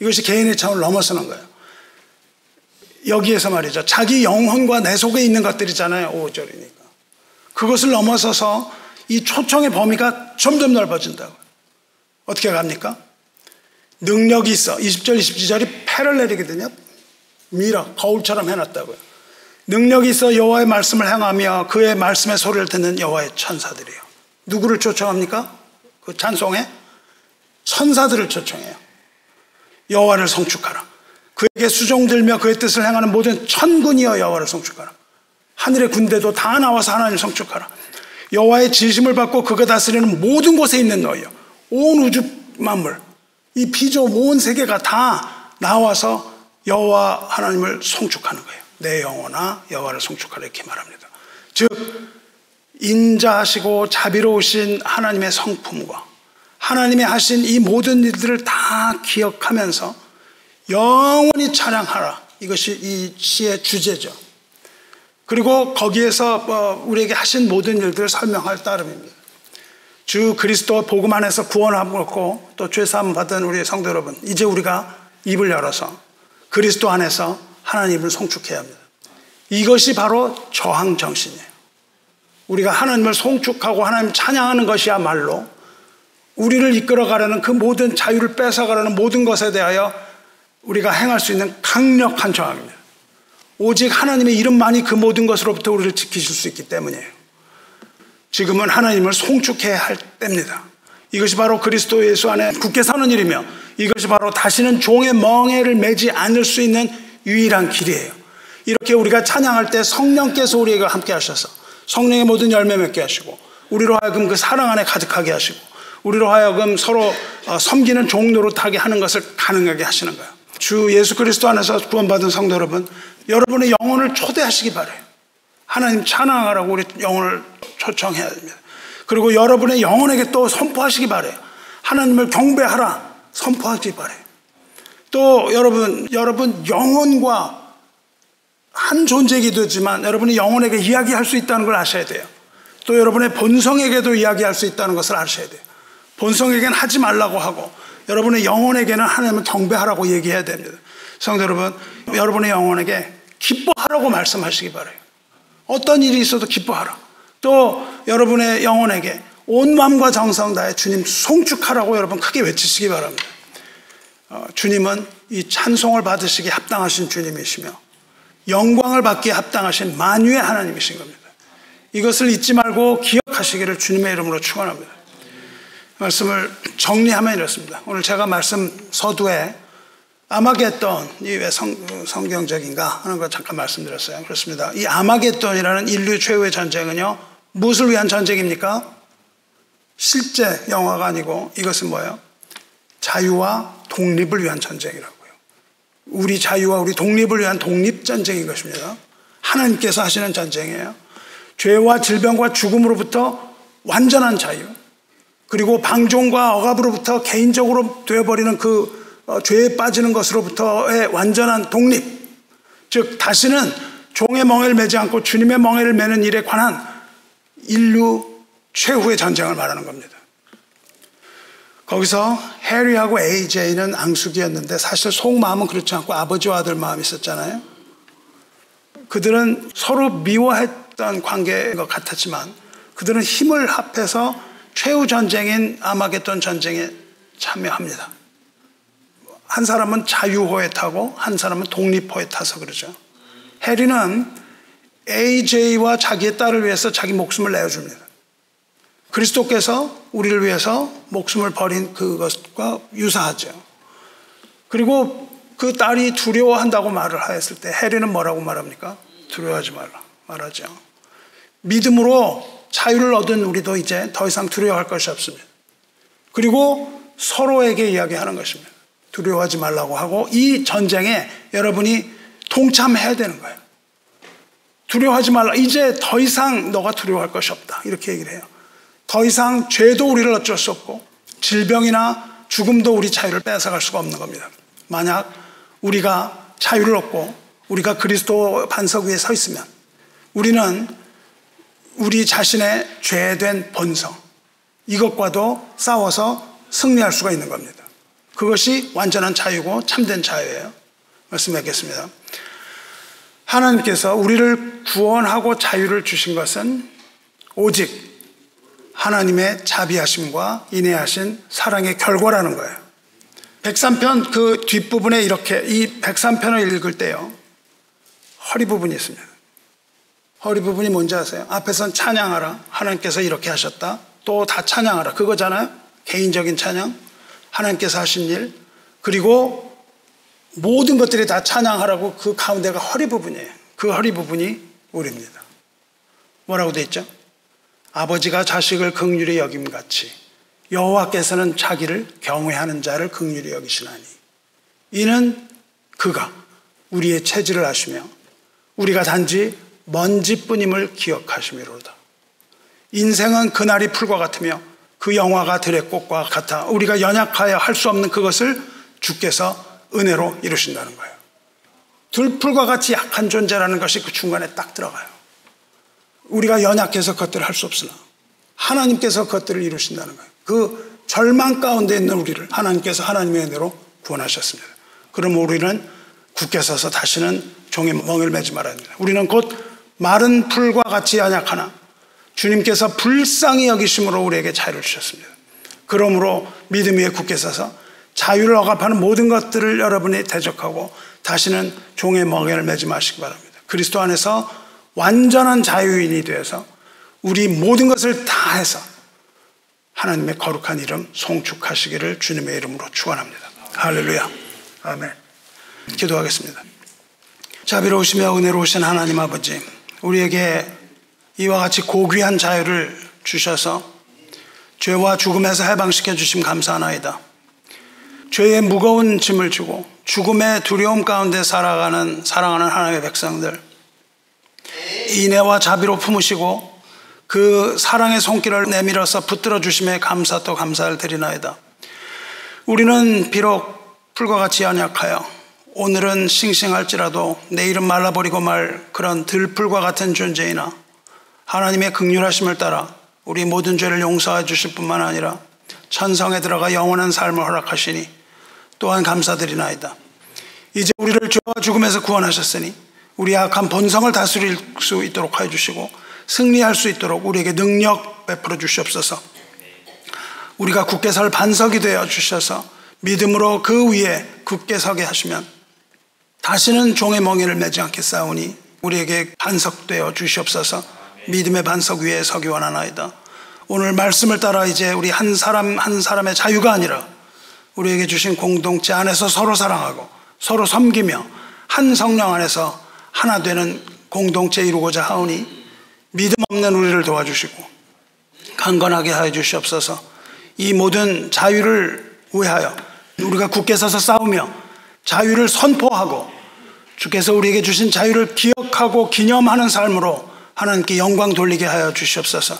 이것이 개인의 차원을 넘어서는 거예요. 여기에서 말이죠. 자기 영혼과 내 속에 있는 것들이잖아요. 5절이니까. 그것을 넘어서서 이 초청의 범위가 점점 넓어진다고. 어떻게 갑니까? 능력이 있어. 20절, 22절이 패를 내리거든요. 미러, 거울처럼 해놨다고요. 능력이 있어 여호와의 말씀을 행하며 그의 말씀의 소리를 듣는 여호와의 천사들이에요. 누구를 초청합니까? 그 찬송에 천사들을 초청해요. 여호와를 성축하라. 그에게 수종들며 그의 뜻을 행하는 모든 천군이여 여호와를 성축하라. 하늘의 군대도 다 나와서 하나님을 성축하라. 여호와의 지심을 받고 그가 다스리는 모든 곳에 있는 너희여. 온 우주 만물, 이 피조 온 세계가 다 나와서 여호와 하나님을 성축하는 거예요. 내 영혼아 여호와를 성축하라 이렇게 말합니다. 즉 인자하시고 자비로우신 하나님의 성품과 하나님의 하신 이 모든 일들을 다 기억하면서 영원히 찬양하라. 이것이 이 시의 주제죠. 그리고 거기에서 어, 우리에게 하신 모든 일들을 설명할 따름입니다. 주 그리스도 복음 안에서 구원하고 또 죄사함 받은 우리 성도 여러분, 이제 우리가 입을 열어서 그리스도 안에서 하나님을 송축해야 합니다. 이것이 바로 저항 정신이에요. 우리가 하나님을 송축하고 하나님 찬양하는 것이야말로 우리를 이끌어가려는 그 모든 자유를 뺏어가려는 모든 것에 대하여 우리가 행할 수 있는 강력한 저항입니다. 오직 하나님의 이름만이 그 모든 것으로부터 우리를 지키실 수 있기 때문이에요. 지금은 하나님을 송축해야 할 때입니다. 이것이 바로 그리스도 예수 안에 굳게 사는 일이며 이것이 바로 다시는 종의 멍해를 매지 않을 수 있는 유일한 길이에요. 이렇게 우리가 찬양할 때 성령께서 우리에게 함께 하셔서 성령의 모든 열매 맺게 하시고 우리로 하여금 그 사랑 안에 가득하게 하시고 우리로 하여금 서로 어, 섬기는 종로로 타게 하는 것을 가능하게 하시는 거예요. 주 예수 그리스도 안에서 구원받은 성도 여러분, 여러분의 영혼을 초대하시기 바래요. 하나님 찬양하라고 우리 영혼을 초청해야 됩니다. 그리고 여러분의 영혼에게 또 선포하시기 바래요. 하나님을 경배하라 선포하기 바래요. 또 여러분, 여러분 영혼과 한 존재이기도 하지만 여러분이 영혼에게 이야기할 수 있다는 걸 아셔야 돼요. 또 여러분의 본성에게도 이야기할 수 있다는 것을 아셔야 돼요. 본성에게는 하지 말라고 하고 여러분의 영혼에게는 하나님을 경배하라고 얘기해야 됩니다. 성도 여러분, 여러분의 영혼에게 기뻐하라고 말씀하시기 바래요. 어떤 일이 있어도 기뻐하라. 또 여러분의 영혼에게 온 마음과 정성 다해 주님 송축하라고 여러분 크게 외치시기 바랍니다. 어, 주님은 이 찬송을 받으시기 합당하신 주님이시며 영광을 받기에 합당하신 만유의 하나님이신 겁니다. 이것을 잊지 말고 기억하시기를 주님의 이름으로 축원합니다. 말씀을 정리하면 이렇습니다. 오늘 제가 말씀 서두에 아마겟돈이 왜 성, 성경적인가 하는 걸 잠깐 말씀드렸어요. 그렇습니다. 이 아마겟돈이라는 인류 최후의 전쟁은요, 무엇을 위한 전쟁입니까? 실제 영화가 아니고 이것은 뭐예요? 자유와 독립을 위한 전쟁이라고요. 우리 자유와 우리 독립을 위한 독립전쟁인 것입니다. 하나님께서 하시는 전쟁이에요. 죄와 질병과 죽음으로부터 완전한 자유, 그리고 방종과 억압으로부터 개인적으로 되어버리는 그 어, 죄에 빠지는 것으로부터의 완전한 독립, 즉 다시는 종의 멍에를 매지 않고 주님의 멍에를 매는 일에 관한 인류 최후의 전쟁을 말하는 겁니다. 거기서 해리하고 AJ는 앙숙이었는데 사실 속마음은 그렇지 않고 아버지와 아들 마음이 있었잖아요. 그들은 서로 미워했던 관계인 것 같았지만 그들은 힘을 합해서 최후 전쟁인 아마겟돈 전쟁에 참여합니다. 한 사람은 자유호에 타고 한 사람은 독립호에 타서 그러죠. 해리는 AJ와 자기의 딸을 위해서 자기 목숨을 내어줍니다. 그리스도께서 우리를 위해서 목숨을 버린 그것과 유사하죠. 그리고 그 딸이 두려워한다고 말을 하였을 때 해리는 뭐라고 말합니까? 두려워하지 말라 말하죠. 믿음으로 자유를 얻은 우리도 이제 더 이상 두려워할 것이 없습니다. 그리고 서로에게 이야기하는 것입니다. 두려워하지 말라고 하고 이 전쟁에 여러분이 동참해야 되는 거예요. 두려워하지 말라. 이제 더 이상 너가 두려워할 것이 없다. 이렇게 얘기를 해요. 더 이상 죄도 우리를 어쩔 수 없고 질병이나 죽음도 우리 자유를 뺏어갈 수가 없는 겁니다. 만약 우리가 자유를 얻고 우리가 그리스도 반석 위에 서 있으면 우리는 우리 자신의 죄된 본성 이것과도 싸워서 승리할 수가 있는 겁니다. 그것이 완전한 자유고 참된 자유예요. 말씀하겠습니다. 하나님께서 우리를 구원하고 자유를 주신 것은 오직 하나님의 자비하심과 인내하신 사랑의 결과라는 거예요. 103편 그 뒷부분에 이렇게 이 103편을 읽을 때요. 허리 부분이 있습니다. 허리 부분이 뭔지 아세요? 앞에선 찬양하라. 하나님께서 이렇게 하셨다. 또 다 찬양하라. 그거잖아요. 개인적인 찬양. 하나님께서 하신 일. 그리고 모든 것들이 다 찬양하라고 그 가운데가 허리 부분이에요. 그 허리 부분이 우리입니다. 뭐라고 돼 있죠? 아버지가 자식을 극률히 여김 같이 여호와께서는 자기를 경외하는 자를 극률히 여기시나니 이는 그가 우리의 체질을 아시며 우리가 단지 먼지뿐임을 기억하심이로다. 인생은 그날이 풀과 같으며 그 영화가 들의 꽃과 같아 우리가 연약하여 할 수 없는 그것을 주께서 은혜로 이루신다는 거예요. 들풀과 같이 약한 존재라는 것이 그 중간에 딱 들어가요. 우리가 연약해서 그것들을 할 수 없으나 하나님께서 그것들을 이루신다는 거예요. 그 절망 가운데 있는 우리를 하나님께서 하나님의 은혜로 구원하셨습니다. 그럼 우리는 굳게 서서 다시는 종의 멍을 매지 말아야 합니다. 우리는 곧 마른 풀과 같이 연약하나 주님께서 불쌍히 여기심으로 우리에게 자유를 주셨습니다. 그러므로 믿음 위에 굳게 서서 자유를 억압하는 모든 것들을 여러분이 대적하고 다시는 종의 멍에를 매지 마시기 바랍니다. 그리스도 안에서 완전한 자유인이 되어서 우리 모든 것을 다 해서 하나님의 거룩한 이름 송축하시기를 주님의 이름으로 축원합니다. 할렐루야. 아멘. 기도하겠습니다. 자비로우시며 은혜로우신 하나님 아버지, 우리에게 이와 같이 고귀한 자유를 주셔서 죄와 죽음에서 해방시켜 주심 감사하나이다. 죄의 무거운 짐을 주고 죽음의 두려움 가운데 살아가는 사랑하는 하나님의 백성들 인애와 자비로 품으시고 그 사랑의 손길을 내밀어서 붙들어 주심에 감사 또 감사를 드리나이다. 우리는 비록 풀과 같이 연약하여 오늘은 싱싱할지라도 내일은 말라버리고 말 그런 들풀과 같은 존재이나 하나님의 극률하심을 따라 우리 모든 죄를 용서해 주실 뿐만 아니라 천성에 들어가 영원한 삶을 허락하시니 또한 감사드리나이다. 이제 우리를 죄와 죽음에서 구원하셨으니 우리 악한 본성을 다스릴 수 있도록 해 주시고 승리할 수 있도록 우리에게 능력 베풀어 주시옵소서. 우리가 굳게 설 반석이 되어 주셔서 믿음으로 그 위에 굳게 서게 하시면 다시는 종의 멍에를 매지 않게 싸우니 우리에게 반석되어 주시옵소서 믿음의 반석 위에 서기 원하나이다. 오늘 말씀을 따라 이제 우리 한 사람 한 사람의 자유가 아니라 우리에게 주신 공동체 안에서 서로 사랑하고 서로 섬기며 한 성령 안에서 하나 되는 공동체 이루고자 하오니 믿음 없는 우리를 도와주시고 강건하게 하여 주시옵소서 이 모든 자유를 위하여 우리가 굳게 서서 싸우며 자유를 선포하고 주께서 우리에게 주신 자유를 기억하고 기념하는 삶으로 하나님께 영광 돌리게 하여 주시옵소서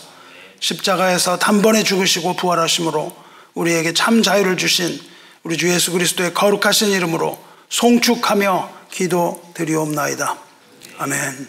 십자가에서 단번에 죽으시고 부활하심으로 우리에게 참 자유를 주신 우리 주 예수 그리스도의 거룩하신 이름으로 송축하며 기도 드리옵나이다. 아멘.